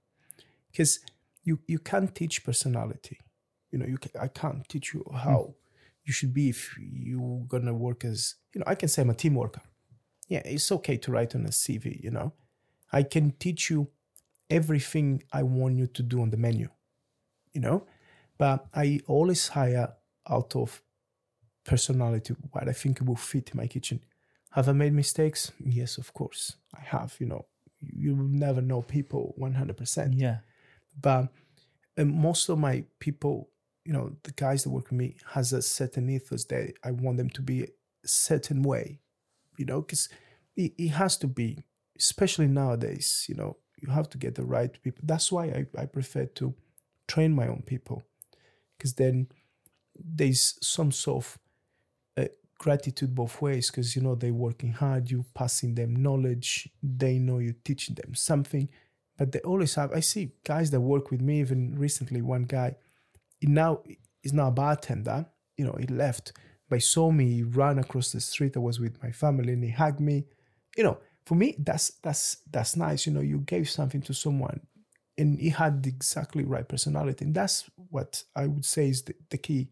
Because you, you can't teach personality. You know, you can, I can't teach you hmm. how you should be if you're going to work as, you know, I can say I'm a team worker. Yeah, it's okay to write on a CV, you know. I can teach you everything I want you to do on the menu, you know. But I always hire out of personality what I think will fit in my kitchen. Have I made mistakes? Yes, of course. I have, you know. You will never know people 100%. Yeah. But uh, most of my people, you know, the guys that work with me has a certain ethos that I want them to be a certain way, you know, because it, it has to be, especially nowadays, you know, you have to get the right people. That's why I, I prefer to train my own people because then there's some sort of gratitude both ways because you know they're working hard you passing them knowledge they know you're teaching them something. But they always have i see guys that work with me even recently one guy he now is now a bartender you know he left but he saw me he ran across the street i was with my family and he hugged me. You know for me that's that's that's nice you know you gave something to someone and he had the exactly right personality and that's what i would say is the, the key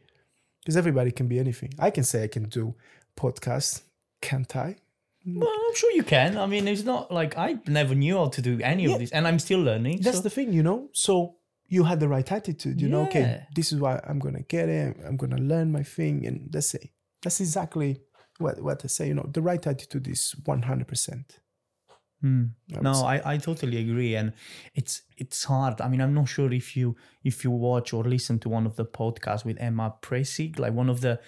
because everybody can be anything. I can say i can do podcast can't i? Well, I'm sure you can. I mean, it's not like I never knew how to do any Yeah. of this, and I'm still learning. that's so- the thing you know? So you had the right attitude you know? Okay this is why i'm gonna get it i'm gonna learn my thing and that's it. That's exactly what, what i say you know? The right attitude is 100% Hmm. I No, say. I, I totally agree, and it's it's hard. I mean, I'm not sure if you if you watch or listen to one of the podcasts with Emma Pressig, like one of the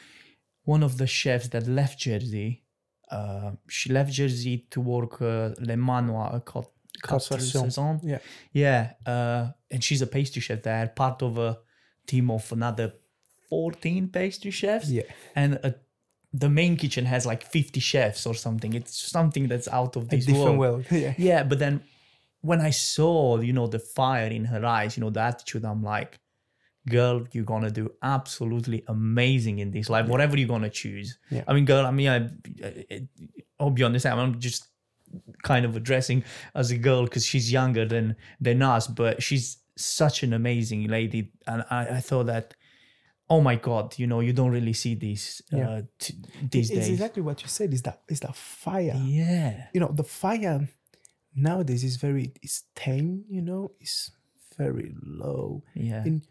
one of the chefs that left Jersey. Uh, she left Jersey to work uh, Le Manoir uh, called Quatre Quatre Saisons. Saisons. yeah Yeah, uh, and she's a pastry chef there, part of a team of another 14 pastry chefs. yeah And uh, the main kitchen has like 50 chefs or something. It's something that's out of this different world. world yeah Yeah, but then when I saw, you know, the fire in her eyes, you know, the attitude, I'm like, girl, you're gonna do absolutely amazing in this life, whatever you're gonna choose. Yeah. I mean, girl, I mean, I, I, I'll be honest, I'm just kind of addressing as a girl because she's younger than than us, but she's such an amazing lady, and I, I thought that. Oh my God! You know you don't really see these Yeah. uh, t- these it's days. exactly what you said is that is that fire Yeah, you know the fire nowadays is very it's tame you know it's very low yeah, and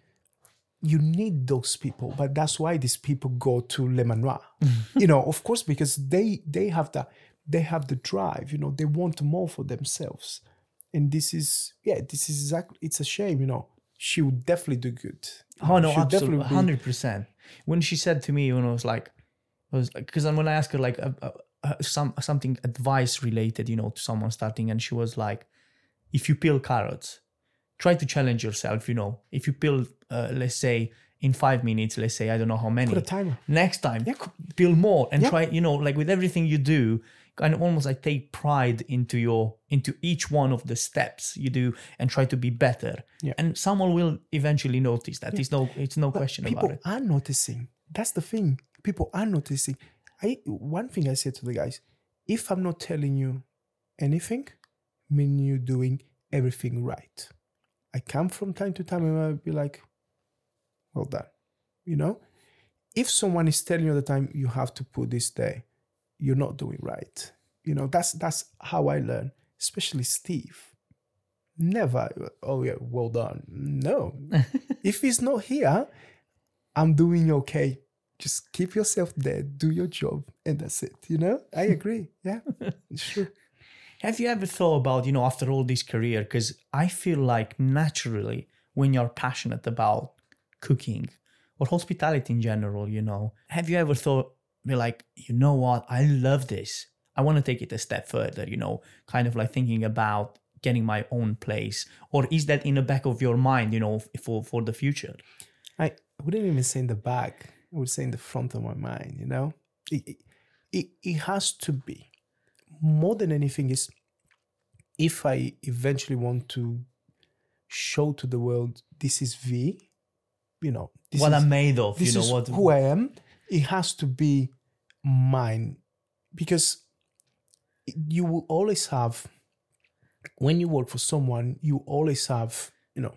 you need those people but that's why these people go to le manoir you know of course because they they have the they have the drive you know they want more for themselves and this is yeah this is exactly it's a shame you know she would definitely do good Oh no, She'll absolutely, hundred percent. When she said to me, when I was like, I was like, because when I asked her like uh, uh, uh, some something advice related, you know, to someone starting, and she was like, if you peel carrots, try to challenge yourself. You know, if you peel, uh, let's say in five minutes, let's say I don't know how many. put a timer Next time, Yeah. peel more and Yeah. try. You know, like with everything you do, kind of almost like take pride into your into each one of the steps you do and try to be better. Yeah. And someone will eventually notice that. It's no, it's no But question about it. People are noticing. That's the thing. People are noticing. I one thing I said to the guys: if I'm not telling you anything, mean you're doing everything right. I come from time to time and I'll be like, well done. You know? If someone is telling you all the time you have to put this there, you're not doing right. You know, that's that's how I learn, especially Steve. Never, oh yeah, well done. No. if he's not here, I'm doing okay. Just keep yourself there, do your job, and that's it. You know, I agree. Yeah, it's true. Have you ever thought about, you know, after all this career? Because I feel like naturally, when you're passionate about cooking or hospitality in general, you know, have you ever thought, be like, you know what, I love this. I want to take it a step further, you know, kind of like thinking about getting my own place, or is that in the back of your mind, you know, for for the future? I wouldn't even say in the back. I would say in the front of my mind. You know, it it, it, has to be more than anything is if I eventually want to show to the world this is V, you know, this what is, I'm made of, you know is what who I am. It has to be mine because you will always have when you work for someone, you always have you know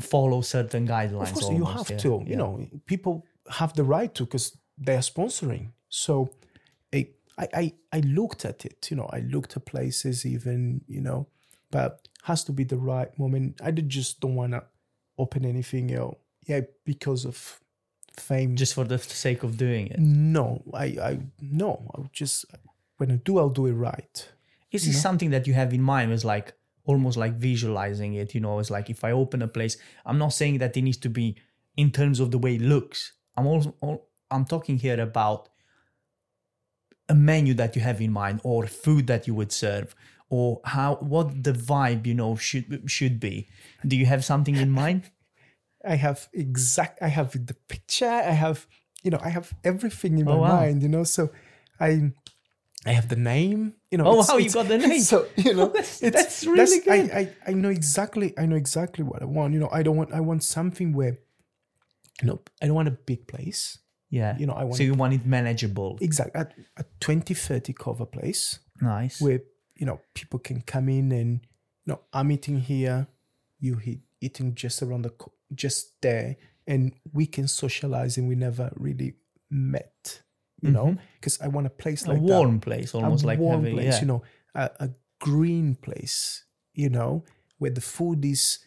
follow certain guidelines. of course, you have yeah, to. yeah. You know, people have the right to because they are sponsoring. So, I, I, I, looked at it. You know, I looked at places, even you know, but has to be the right moment. I just don't want to open anything. You know, yeah, because of fame. just for the sake of doing it. no, I, I no. I just when I do, I'll do it right. Is this something that you have in mind? It's like almost like visualizing it. You know, it's like if I open a place, I'm not saying that it needs to be in terms of the way it looks. I'm also al- I'm talking here about a menu that you have in mind, or food that you would serve, or how what the vibe you know should should be. Do you have something in mind? I have exact. I have the picture. I have you know. I have everything in oh, my Oh, wow. mind. You know. So I I have the name. You know. Oh, wow, you got the name. So you know, That's- it's, that's really good. I, I I know exactly. I know exactly what I want. You know. I don't want. I want something where. You know. I don't want a big place. Yeah. You know. I want so you want it manageable. exactly a, a 20, 30 cover place Nice. where you know people can come in and you know I'm eating here, you eat, eating just around the co- just there, and we can socialize and we never really met, you know, because I want a place Mm-hmm. a like that warm place, almost a like warm having, place, yeah. you know, a, a green place, you know, where the food is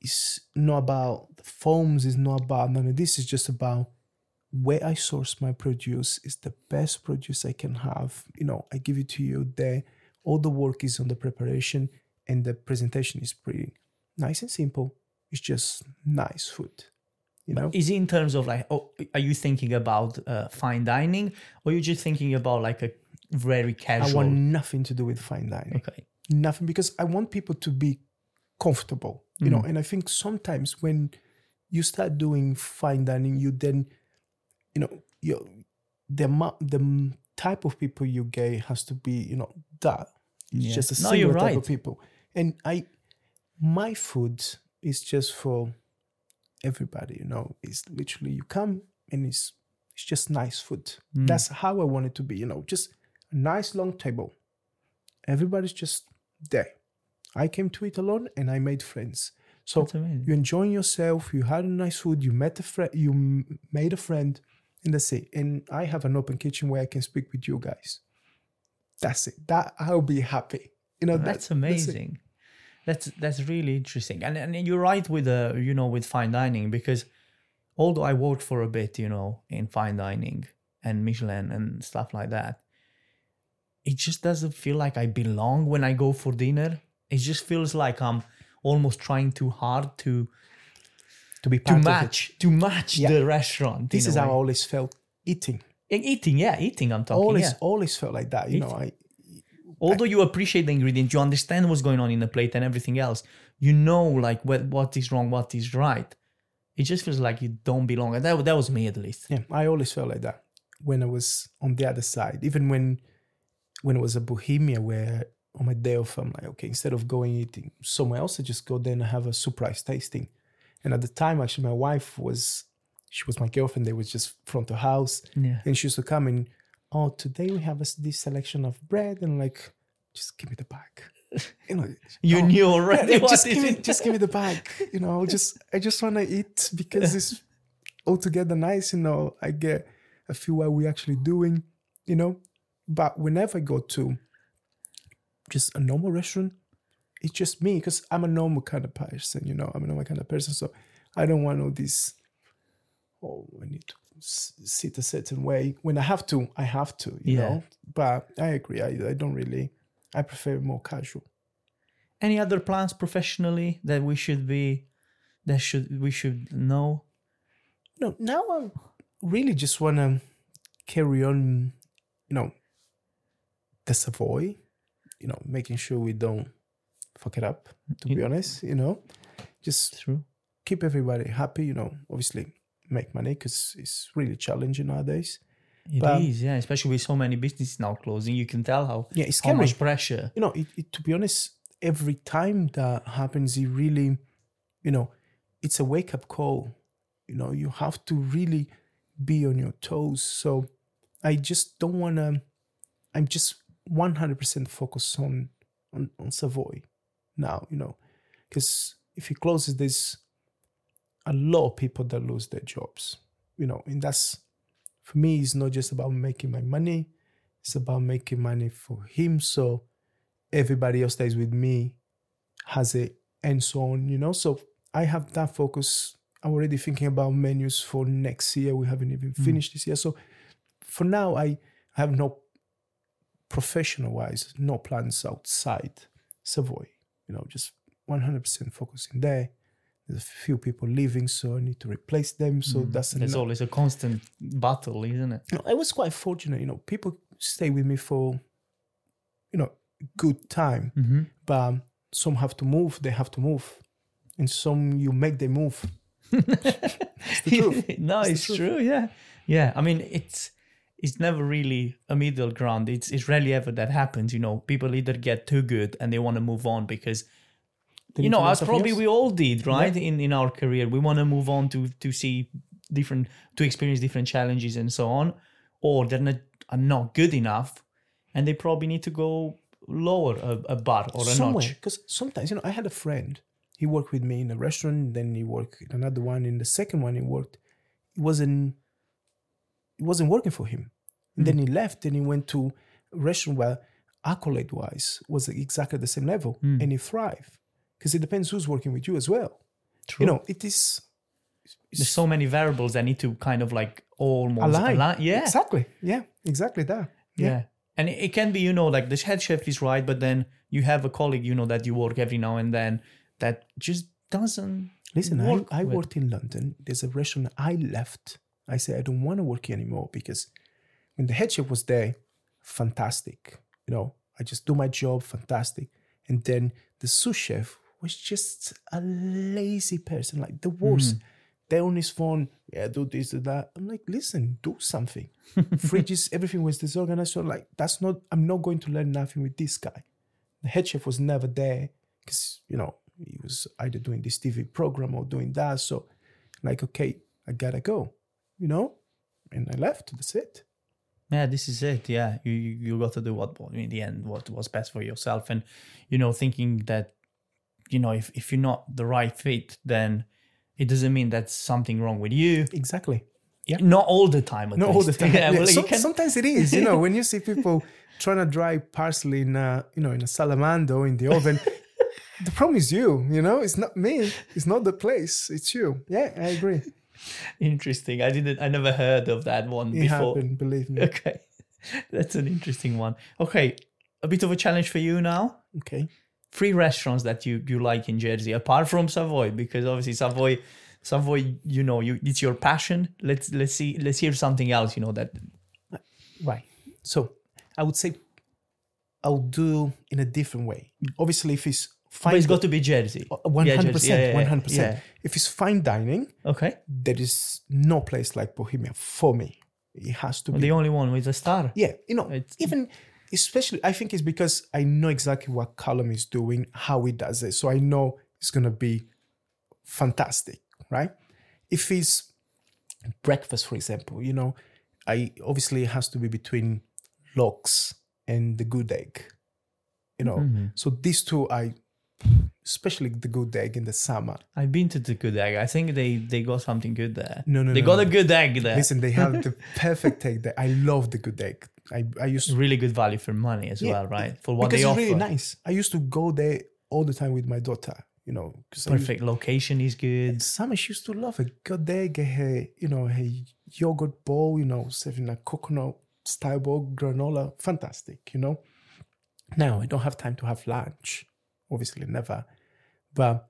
is not about the foams, is not about none of this. Is just about where I source my produce is the best produce I can have. You know, I give it to you there. All the work is on the preparation, and the presentation is pretty nice and simple. It's just nice food, you know. Is it in terms of like, oh, are you thinking about uh, fine dining, or you just thinking about like a very casual? I want nothing to do with fine dining. okay. nothing because I want people to be comfortable, you know. And I think sometimes when you start doing fine dining, you then, you know, you the the type of people you get has to be, you know, that it's Yeah. just a No, single type right. of people. And I, my food is just for everybody, you know. It's literally you come and it's it's just nice food. Mm. That's how I want it to be, you know, just a nice long table. Everybody's just there. I came to it alone and I made friends. So That's amazing. you enjoying yourself, you had a nice food, you met a friend, you m- made a friend, and that's it. And I have an open kitchen where I can speak with you guys. That's it. That I'll be happy. You know, That's that- amazing. That's that's that's really interesting, and and you're right with uh you know with fine dining because although I worked for a bit you know in fine dining and Michelin and stuff like that, it just doesn't feel like I belong when I go for dinner. It just feels like I'm almost trying too hard to to be to part of it. match to match Yeah. the restaurant. This is how I always felt eating. E- eating, yeah, eating. I'm talking. Always, yeah. always felt like that. You know, I although you appreciate the ingredient, you understand what's going on in the plate and everything else. You know, like what what is wrong, what is right. It just feels like you don't belong, and that that was me at least. Yeah, I always felt like that when I was on the other side. Even when when it was a Bohemia, where on my day off, I'm like, okay, instead of going eating somewhere else, I just go there and have a surprise tasting. And at the time, actually, my wife was she was my girlfriend. They was just front of house, Yeah. and she used to come and oh, today we have a, this selection of bread, and like, just give me the bag. You know, You oh, knew already yeah, just give me, just give me the bag. You know, just I just want to eat because it's altogether nice. You know, I get a feel what we're actually doing. You know, but whenever I go to just a normal restaurant, it's just me because I'm a normal kind of person. You know, I'm a normal kind of person, so I don't want all this. Oh, I need to s- sit a certain way. When I have to, I have to. You Yeah. know, but I agree. I, I don't really. I prefer more casual. Any other plans professionally that we should be that should we should know? No, now I really just want to carry on, you know, the Savoy, you know, making sure we don't fuck it up, to be honest, you know, just True. keep everybody happy. You know, obviously make money because it's really challenging nowadays. It is, But- yeah. Especially with so many businesses now closing, you can tell how Yeah, it's how scary. much pressure. you know, it, it, to be honest, every time that happens, it really, you know, it's a wake up call. You know, you have to really be on your toes. So I just don't want to, I'm just 100% focused on, on, on Savoy now, you know, because if it closes, there's a lot of people that lose their jobs, you know, and that's, for me, it's not just about making my money, it's about making money for him. So, everybody else that is with me has it and so on you know? So i have that focus. I'm already thinking about menus for next year. We haven't even mm. finished this year. So for now i have no professional wise no plans outside savoy. You know just 100% focusing there there's a few people leaving so i need to replace them so that's There's always a constant battle, isn't it? no, I was quite fortunate. You know, people stay with me for, you know, good time. Mm-hmm. But um, some have to move. They have to move, and some you make them move. the truth. no, It's truth. true. Yeah, yeah. I mean, it's it's never really a middle ground. It's it's rarely ever that happens. You know, people either get too good and they want to move on because you know, as probably else. we all did, right? In in our career, we want to move on to to see different, to experience different challenges and so on, or they're not are not good enough, and they probably need to go lower a, a bar or a somewhere notch. because sometimes you know I had a friend. He worked with me in a restaurant. Then he worked in another one. In the second one, he worked. It wasn't. It wasn't working for him. And then he left. and he went to a restaurant where accolade wise was exactly the same level, hmm. and he thrived because it depends who's working with you as well. True. You know, it is. There's so many variables that need to kind of like almost align. align. Yeah, Exactly. Yeah. Exactly that. Yeah. And it, can be, you know, like the head chef is right, but then you have a colleague, you know, that you work every now and then that just doesn't Listen, I, I with. worked in London. There's a restaurant I left. I said I don't want to work here anymore because when the head chef was there, fantastic. You know, I just do my job, fantastic. And then the sous chef was just a lazy person, like the worst. Mm. They're on his phone, yeah, do this, do that. I'm like, listen, do something. Fridges, everything was disorganized. So like, that's not. I'm not going to learn nothing with this guy. The head chef was never there because you know he was either doing this TV program or doing that. So, like, okay, I gotta go, you know, and I left. That's it. Yeah, this is it. Yeah, you you, you got to do what- in the end what was best for yourself, and you know thinking that you know if if you're not the right fit, then it doesn't mean that's something wrong with you. Exactly. Yeah. Not all the time. At Not all the time. Yeah, Yeah, well, can- sometimes it is. You know, when you see people trying to dry parsley in a, you know, in a salamando in the oven, the problem is you. You know, it's not me. It's not the place. It's you. Yeah, I agree. Interesting. I didn't. I never heard of that one It before. happened. Believe me. Okay, that's an interesting one. Okay, a bit of a challenge for you now. Okay. Three restaurants that you you like in Jersey, apart from Savoy, because obviously Savoy, Savoy, you know, you it's your passion. Let's let's see, let's hear something else. You know that. Right. So I would say I'll do in a different way. Obviously, if it's But fine, it's got to be Jersey. Uh, one Yeah, hundred Jersey. Yeah, percent, yeah, yeah, hundred percent. yeah. If it's fine dining, Okay, there is no place like Bohemia for me. It has to be. the only one with a star. Yeah, you know, It's- even especially I think it's because I know exactly what Callum is doing, how he does it. So I know it's gonna be fantastic, right? If it's breakfast, for example, you know, I obviously it has to be between lox and the good egg. You know, Mm-hmm. so these two I especially the good egg in the summer. I've been to the Good Egg. I think they they got something good there. No, no, they no, got no. a good egg there. Listen, they have the perfect egg there. I love the good egg. I, I used to really good value for money as Yeah, well, right? For what because they it's offer. really nice. I used to go there all the time with my daughter. You know, Perfect location is good. Summer, she used to love it. Go there, get her, you know, her yogurt bowl. You know, serving a coconut style bowl, granola, fantastic. You know. Now I don't have time to have lunch. Obviously, never. But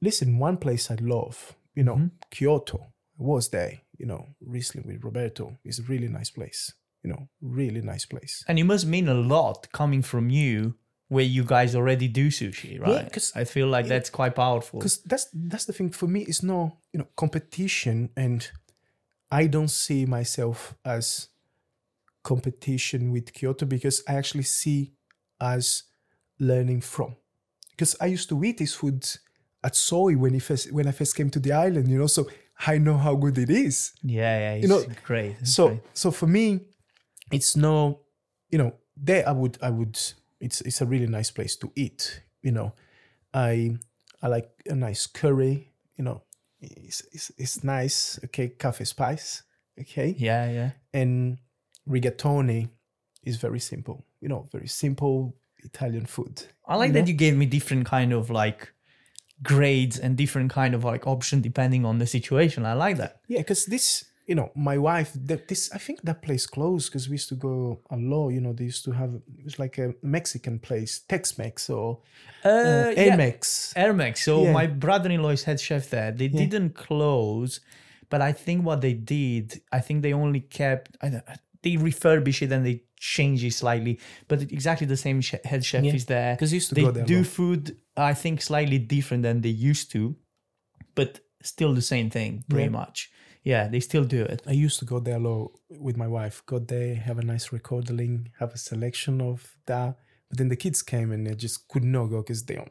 listen, one place I love, you know, mm-hmm. Kyoto. I was there, you know, recently with Roberto. It's a really nice place. You know, really nice place. And it must mean a lot coming from you where you guys already do sushi, right? 'cause- I feel like that's quite powerful. because that's that's the thing for me it's no you know competition and i don't see myself as competition with kyoto because i actually see as learning from because i used to eat these foods at soy when, it first, when i first came to the island you know so i know how good it is Yeah, yeah, it's know, great. It's so great. so for me it's no you know there i would i would it's it's a really nice place to eat you know i i like a nice curry you know it's it's, it's nice okay cafe spice okay yeah, yeah. and rigatoni is very simple you know very simple italian food I like that you gave me different kind of like grades and different kind of like option depending on the situation. I like that. yeah because this you know my wife that this i think that place closed because we used to go a lot you know they used to have it was like a mexican place tex-mex or Uh, uh, yeah. Amex. So Yeah. my brother-in-law is head chef there. They didn't close, but I think what they did, I think they only kept. I don't, they refurbish it and they change it slightly, but exactly the same head chef is there. Because used to they go there do food. I think slightly different than they used to, but still the same thing, pretty Yeah. much. Yeah, they still do it. I used to go there a lot with my wife. Go there, have a nice recording, have a selection of that. But then the kids came and they just could not go because they are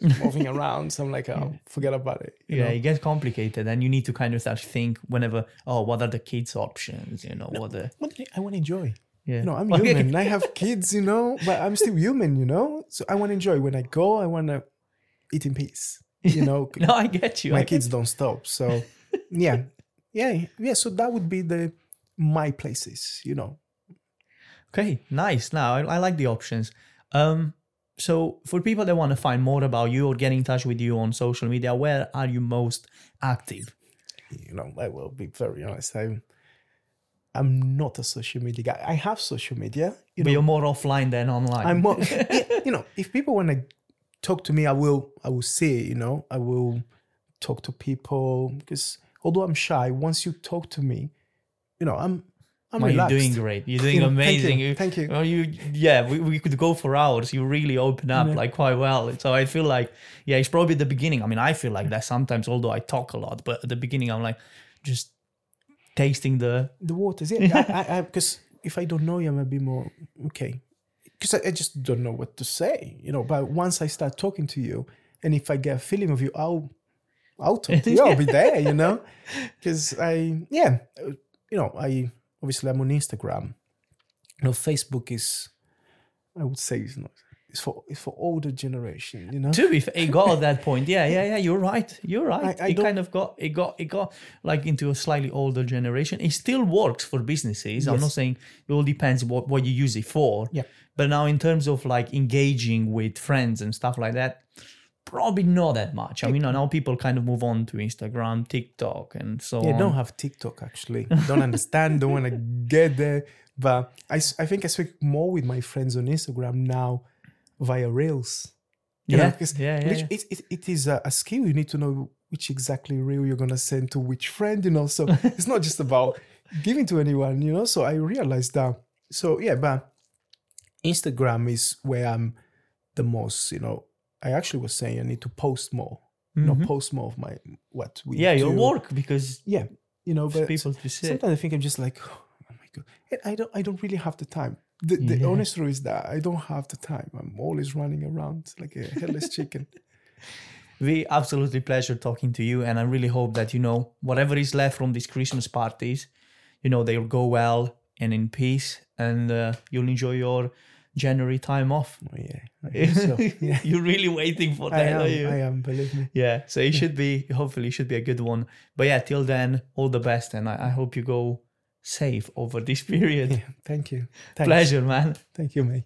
moving around. So I'm like, oh, forget about it. you yeah, know? it gets complicated, and you need to kind of start think whenever. Oh, what are the kids' options? You know, what the What I want to enjoy. yeah. You know, I'm human. I have kids, you know, but I'm still human, you know. So I want to enjoy. When I go, I want to eat in peace. You know, No, I get you. My get kids don't stop. So yeah, yeah, yeah. So that would be the my places, you know. Okay, nice. Now I, I like the options. Um, so for people that want to find more about you or get in touch with you on social media, where are you most active? you know, I will be very honest. I'm I'm not a social media guy. I have social media. You but know, you're more offline than online. I'm more, you know, if people want to talk to me, I will I will say, you know, I will talk to people because although I'm shy, once you talk to me, you know, I'm I'm Well, you're doing great. You're doing You know, thank you, amazing. thank you. you, yeah, we, we could go for hours. You really open up like quite well. So I feel like, yeah, it's probably the beginning. I mean, I feel like that sometimes, although I talk a lot, but at the beginning, I'm like just tasting the. the waters. Yeah, I, I, because if I don't know you, I'm a bit more okay. Because I, I just don't know what to say, you know. But once I start talking to you, and if I get a feeling of you, I'll, I'll talk to you. I'll be there, you know. Because I, yeah, uh, you know, I obviously I'm on Instagram. You know, Facebook is, I would say, it's not. It's for it's for older generation, you know. To be fair, it got at that point. Yeah, yeah, yeah. You're right. You're right. I it kind of got it got it got like into a slightly older generation. It still works for businesses. I'm not saying it all depends what what you use it for. Yeah. But now in terms of like engaging with friends and stuff like that, probably not that much. I mean, now people kind of move on to Instagram, TikTok, and so Yeah, on. don't have TikTok actually. Don't understand, don't want to get there. But I, I think I speak more with my friends on Instagram now via Reels. You Yeah, 'cause yeah, yeah, yeah. It, it, it is a, a skill. You need to know which exactly reel you're going to send to which friend, you know. So it's not just about giving to anyone, you know. So I realized that. So yeah, but Instagram is where I'm the most, you know. I actually was saying I need to post more, you know, post more of my what we Mm-hmm. yeah, your work because yeah you know but people to see. sometimes i think i'm just like oh my god and i don't i don't really have the time the, the Yeah. honest truth is that i don't have the time i'm always running around like a headless chicken We absolutely pleasure talking to you, and I really hope that you know whatever is left from these Christmas parties, you know they'll go well and in peace, and uh, you'll enjoy your January time off. oh yeah so. yeah You're really waiting for i that, am are you? i am believe me Yeah, so it should be hopefully it should be a good one. But yeah, till then, all the best, and I, I hope you go safe over this period. yeah thank you Thanks. Pleasure, man. thank you mate